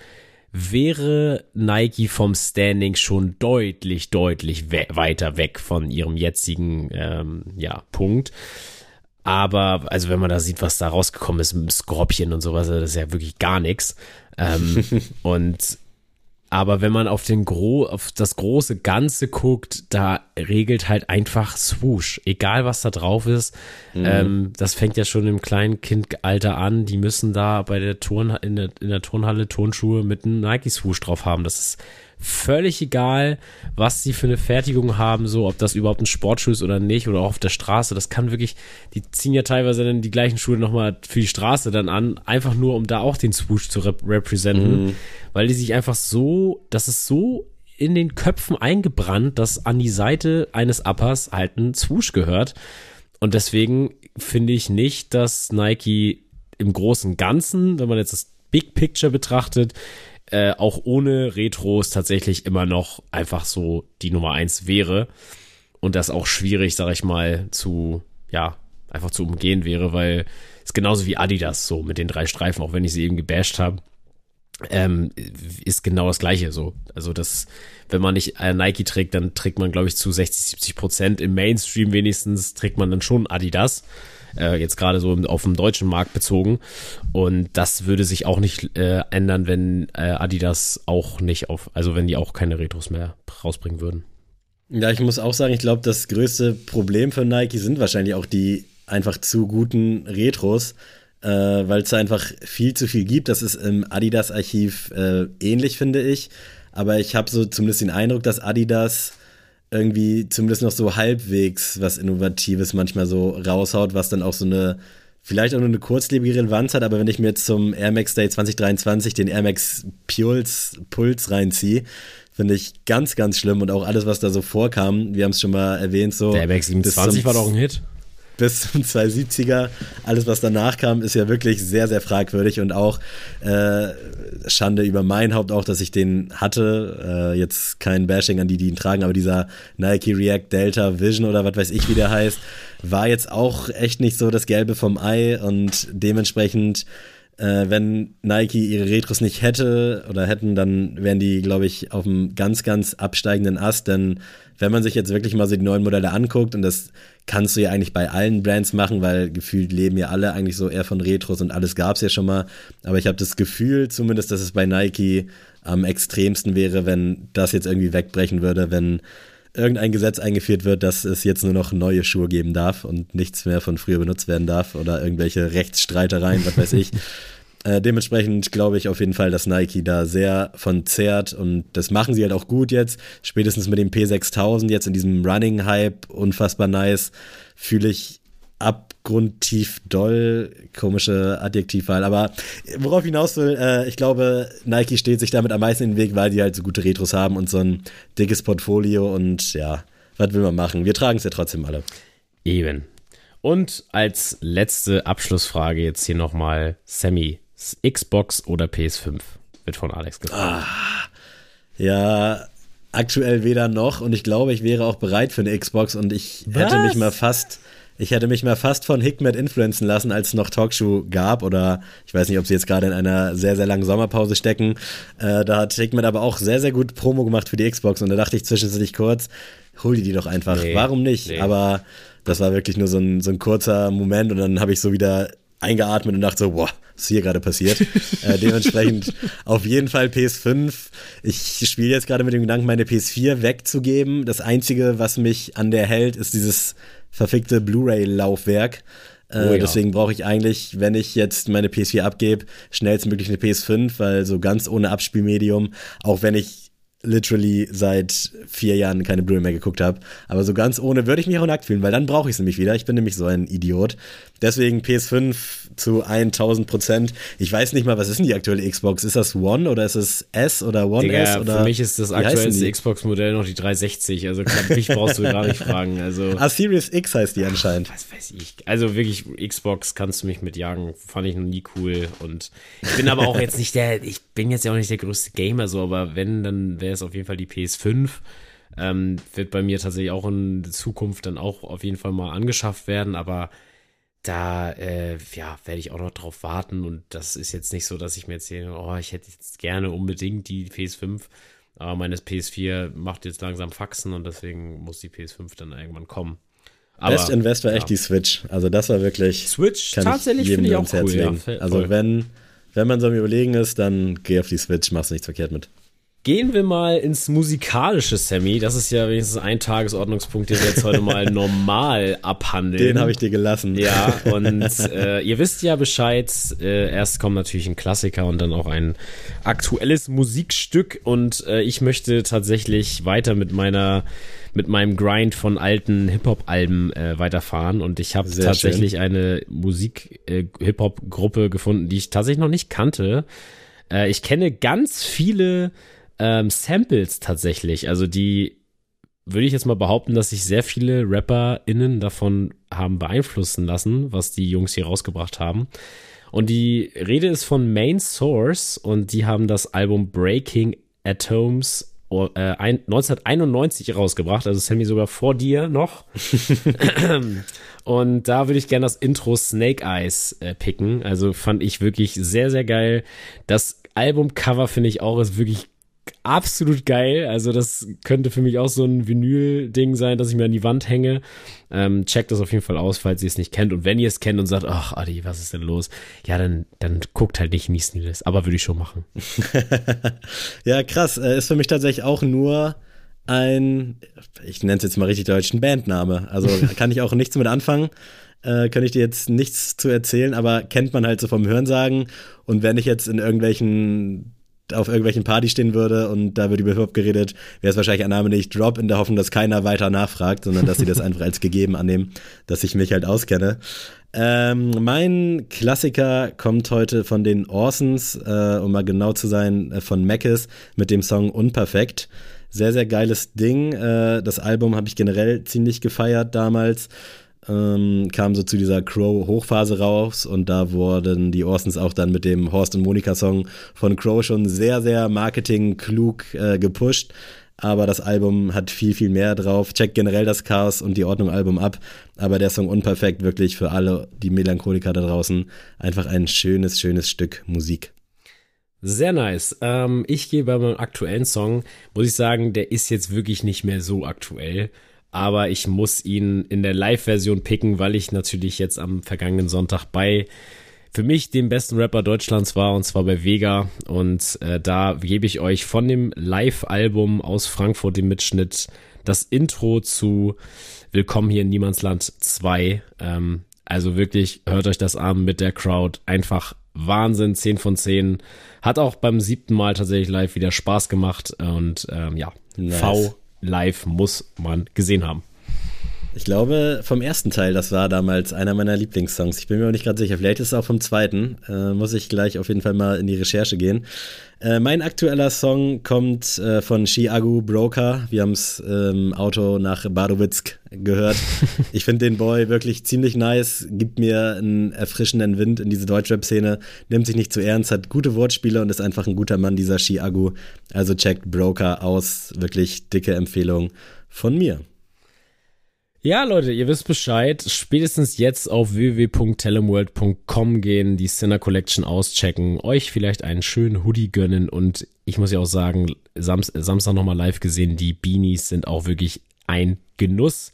wäre Nike vom Standing schon deutlich, deutlich we weiter weg von ihrem jetzigen ähm, ja, Punkt. Aber, also wenn man da sieht, was da rausgekommen ist, mit Scorpion und sowas, das ist ja wirklich gar nichts. Ähm, und aber wenn man auf den Gro auf das große Ganze guckt, da regelt halt einfach Swoosh. Egal was da drauf ist. Mhm. Ähm, das fängt ja schon im kleinen Kindalter an. Die müssen da bei der Turn, in der, in der Turnhalle Turnschuhe mit einem Nike Swoosh drauf haben. Das ist völlig egal, was sie für eine Fertigung haben, so ob das überhaupt ein Sportschuh ist oder nicht oder auch auf der Straße. Das kann wirklich, die ziehen ja teilweise dann die gleichen Schuhe nochmal für die Straße dann an, einfach nur um da auch den Swoosh zu rep repräsentieren, mhm. weil die sich einfach so, das ist so in den Köpfen eingebrannt, dass an die Seite eines Uppers halt ein Swoosh gehört. Und deswegen finde ich nicht, dass Nike im großen Ganzen, wenn man jetzt das Big Picture betrachtet, äh, auch ohne Retros tatsächlich immer noch einfach so die Nummer eins wäre. Und das auch schwierig, sag ich mal, zu, ja, einfach zu umgehen wäre, weil es genauso wie Adidas so mit den drei Streifen, auch wenn ich sie eben gebasht habe, ähm, ist genau das gleiche so. Also das, wenn man nicht äh, Nike trägt, dann trägt man, glaube ich, zu 60, 70 Prozent im Mainstream wenigstens, trägt man dann schon Adidas äh, jetzt gerade so auf dem deutschen Markt bezogen. Und das würde sich auch nicht äh, ändern, wenn äh, Adidas auch nicht auf, also wenn die auch keine Retros mehr rausbringen würden. Ja, ich muss auch sagen, ich glaube, das größte Problem für Nike sind wahrscheinlich auch die einfach zu guten Retros, äh, weil es einfach viel zu viel gibt. Das ist im Adidas-Archiv äh, ähnlich, finde ich. Aber ich habe so zumindest den Eindruck, dass Adidas irgendwie zumindest noch so halbwegs was Innovatives manchmal so raushaut, was dann auch so eine, vielleicht auch nur eine kurzlebige Relevanz hat, aber wenn ich mir jetzt zum Air Max Day 2023 den Air Max Puls, Puls reinziehe, finde ich ganz, ganz schlimm und auch alles, was da so vorkam, wir haben es schon mal erwähnt, so. Der Air Max 27 war doch ein Hit bis zum 270er. Alles, was danach kam, ist ja wirklich sehr, sehr fragwürdig und auch äh, Schande über mein Haupt auch, dass ich den hatte. Äh, jetzt kein Bashing an die, die ihn tragen, aber dieser Nike React Delta Vision oder was weiß ich, wie der heißt, war jetzt auch echt nicht so das Gelbe vom Ei und dementsprechend äh, wenn Nike ihre Retros nicht hätte oder hätten, dann wären die, glaube ich, auf einem ganz, ganz absteigenden Ast. Denn wenn man sich jetzt wirklich mal so die neuen Modelle anguckt, und das kannst du ja eigentlich bei allen Brands machen, weil gefühlt leben ja alle eigentlich so eher von Retros und alles gab es ja schon mal. Aber ich habe das Gefühl zumindest, dass es bei Nike am extremsten wäre, wenn das jetzt irgendwie wegbrechen würde, wenn irgendein Gesetz eingeführt wird, dass es jetzt nur noch neue Schuhe geben darf und nichts mehr von früher benutzt werden darf oder irgendwelche Rechtsstreitereien, was weiß ich. Äh, dementsprechend glaube ich auf jeden Fall, dass Nike da sehr von zehrt und das machen sie halt auch gut jetzt. Spätestens mit dem P6000 jetzt in diesem Running-Hype, unfassbar nice, fühle ich abgrundtief doll, komische Adjektivwahl, aber worauf hinaus will, äh, ich glaube, Nike steht sich damit am meisten in den Weg, weil die halt so gute Retros haben und so ein dickes Portfolio und ja, was will man machen? Wir tragen es ja trotzdem alle. Eben. Und als letzte Abschlussfrage jetzt hier nochmal Sammy. Xbox oder PS5? Wird von Alex gefragt. Ah, ja, aktuell weder noch und ich glaube, ich wäre auch bereit für eine Xbox und ich Was? hätte mich mal fast, ich hätte mich mal fast von Hikmet influenzen lassen, als es noch Talkshow gab oder ich weiß nicht, ob sie jetzt gerade in einer sehr, sehr langen Sommerpause stecken. Äh, da hat Hikmet aber auch sehr, sehr gut Promo gemacht für die Xbox und da dachte ich zwischendurch kurz, hol die die doch einfach. Nee, Warum nicht? Nee. Aber das war wirklich nur so ein, so ein kurzer Moment und dann habe ich so wieder eingeatmet und dachte so, boah, was ist hier gerade passiert? äh, dementsprechend auf jeden Fall PS5. Ich spiele jetzt gerade mit dem Gedanken, meine PS4 wegzugeben. Das Einzige, was mich an der hält, ist dieses verfickte Blu-ray-Laufwerk. Äh, oh ja. Deswegen brauche ich eigentlich, wenn ich jetzt meine PS4 abgebe, schnellstmöglich eine PS5, weil so ganz ohne Abspielmedium, auch wenn ich literally seit vier Jahren keine Blu-ray mehr geguckt habe. Aber so ganz ohne würde ich mich auch nackt fühlen, weil dann brauche ich es nämlich wieder. Ich bin nämlich so ein Idiot. Deswegen PS5 zu 1000 Prozent. Ich weiß nicht mal, was ist denn die aktuelle Xbox? Ist das One oder ist es S oder One Digga, S? Oder für mich ist das aktuellste Xbox-Modell noch die 360. Also mich brauchst du gar nicht fragen. Also, ah, Series X heißt die anscheinend. Was weiß ich. Also wirklich, Xbox kannst du mich mit jagen. Fand ich noch nie cool. Und ich bin aber auch jetzt nicht der, ich bin jetzt ja auch nicht der größte Gamer so, aber wenn, dann wäre es auf jeden Fall die PS5. Ähm, wird bei mir tatsächlich auch in Zukunft dann auch auf jeden Fall mal angeschafft werden, aber da äh, ja, werde ich auch noch drauf warten und das ist jetzt nicht so, dass ich mir jetzt sehe, oh, ich hätte jetzt gerne unbedingt die PS5, aber meine PS4 macht jetzt langsam Faxen und deswegen muss die PS5 dann irgendwann kommen. Aber, Best Invest war ja. echt die Switch. Also das war wirklich. Switch tatsächlich finde ich auch cool. Ja, also wenn, wenn man so am Überlegen ist, dann geh auf die Switch, machst nichts verkehrt mit. Gehen wir mal ins musikalische, Sammy. Das ist ja wenigstens ein Tagesordnungspunkt, den wir jetzt heute mal normal abhandeln. Den habe ich dir gelassen. Ja, und äh, ihr wisst ja Bescheid. Äh, erst kommt natürlich ein Klassiker und dann auch ein aktuelles Musikstück. Und äh, ich möchte tatsächlich weiter mit meiner mit meinem Grind von alten Hip-Hop-Alben äh, weiterfahren. Und ich habe tatsächlich schön. eine Musik-Hip-Hop-Gruppe äh, gefunden, die ich tatsächlich noch nicht kannte. Äh, ich kenne ganz viele ähm, Samples tatsächlich. Also die würde ich jetzt mal behaupten, dass sich sehr viele RapperInnen davon haben beeinflussen lassen, was die Jungs hier rausgebracht haben. Und die Rede ist von Main Source und die haben das Album Breaking Atoms äh, 1991 rausgebracht, also Sammy sogar vor dir noch. und da würde ich gerne das Intro Snake Eyes äh, picken. Also fand ich wirklich sehr, sehr geil. Das Albumcover finde ich auch ist wirklich absolut geil. Also das könnte für mich auch so ein Vinyl-Ding sein, dass ich mir an die Wand hänge. Ähm, checkt das auf jeden Fall aus, falls ihr es nicht kennt. Und wenn ihr es kennt und sagt, ach Adi, was ist denn los? Ja, dann, dann guckt halt nicht Nies Niles. Aber würde ich schon machen. ja, krass. Äh, ist für mich tatsächlich auch nur ein, ich nenne es jetzt mal richtig deutschen Bandname. Also kann ich auch nichts mit anfangen. Äh, kann ich dir jetzt nichts zu erzählen, aber kennt man halt so vom Hörensagen. Und wenn ich jetzt in irgendwelchen auf irgendwelchen Partys stehen würde und da wird über Hip-Hop geredet, wäre es wahrscheinlich ein Name, den ich drop, in der Hoffnung, dass keiner weiter nachfragt, sondern dass sie das einfach als gegeben annehmen, dass ich mich halt auskenne. Ähm, mein Klassiker kommt heute von den Orsons, äh, um mal genau zu sein, äh, von Mackes mit dem Song Unperfekt. Sehr, sehr geiles Ding. Äh, das Album habe ich generell ziemlich gefeiert damals ähm, kam so zu dieser Crow-Hochphase raus und da wurden die Orsons auch dann mit dem Horst und Monika-Song von Crow schon sehr, sehr marketingklug äh, gepusht. Aber das Album hat viel, viel mehr drauf. Checkt generell das Chaos und die Ordnung Album ab. Aber der Song Unperfekt wirklich für alle die Melancholiker da draußen einfach ein schönes, schönes Stück Musik. Sehr nice. Ähm, ich gehe bei meinem aktuellen Song, muss ich sagen, der ist jetzt wirklich nicht mehr so aktuell aber ich muss ihn in der Live-Version picken, weil ich natürlich jetzt am vergangenen Sonntag bei für mich dem besten Rapper Deutschlands war, und zwar bei Vega. Und äh, da gebe ich euch von dem Live-Album aus Frankfurt den Mitschnitt das Intro zu Willkommen hier in Niemandsland 2. Ähm, also wirklich, hört euch das an mit der Crowd. Einfach Wahnsinn, 10 von 10. Hat auch beim siebten Mal tatsächlich live wieder Spaß gemacht. Und ähm, ja, nice. V live muss man gesehen haben. Ich glaube, vom ersten Teil, das war damals einer meiner Lieblingssongs. Ich bin mir auch nicht gerade sicher. Vielleicht ist es auch vom zweiten. Äh, muss ich gleich auf jeden Fall mal in die Recherche gehen. Äh, mein aktueller Song kommt äh, von Chiagu Broker. Wir haben es im Auto nach Badowitzk gehört. ich finde den Boy wirklich ziemlich nice, gibt mir einen erfrischenden Wind in diese Deutschrap-Szene, nimmt sich nicht zu ernst, hat gute Wortspiele und ist einfach ein guter Mann, dieser Chiagu. Also checkt Broker aus. Wirklich dicke Empfehlung von mir. Ja, Leute, ihr wisst Bescheid. Spätestens jetzt auf www.telemworld.com gehen, die Sinner Collection auschecken, euch vielleicht einen schönen Hoodie gönnen und ich muss ja auch sagen, Sam Samstag nochmal live gesehen, die Beanies sind auch wirklich ein Genuss.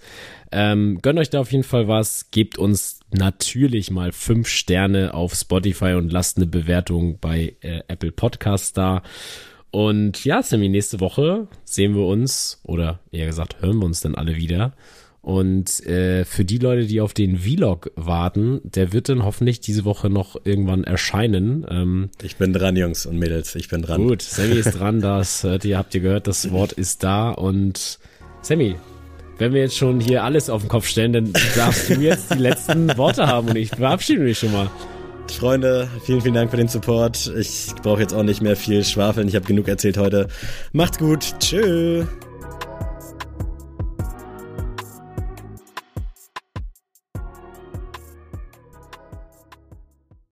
Ähm, gönnt euch da auf jeden Fall was, gebt uns natürlich mal fünf Sterne auf Spotify und lasst eine Bewertung bei äh, Apple Podcasts da. Und ja, Sammy, nächste Woche sehen wir uns, oder eher gesagt, hören wir uns dann alle wieder. Und äh, für die Leute, die auf den Vlog warten, der wird dann hoffentlich diese Woche noch irgendwann erscheinen. Ähm, ich bin dran, Jungs und Mädels, ich bin dran. Gut, Sammy ist dran, das hört ihr, habt ihr gehört, das Wort ist da. Und Sammy, wenn wir jetzt schon hier alles auf den Kopf stellen, dann darfst du jetzt die letzten Worte haben und ich verabschiede mich schon mal. Freunde, vielen, vielen Dank für den Support. Ich brauche jetzt auch nicht mehr viel schwafeln. Ich habe genug erzählt heute. Macht's gut. Tschüss.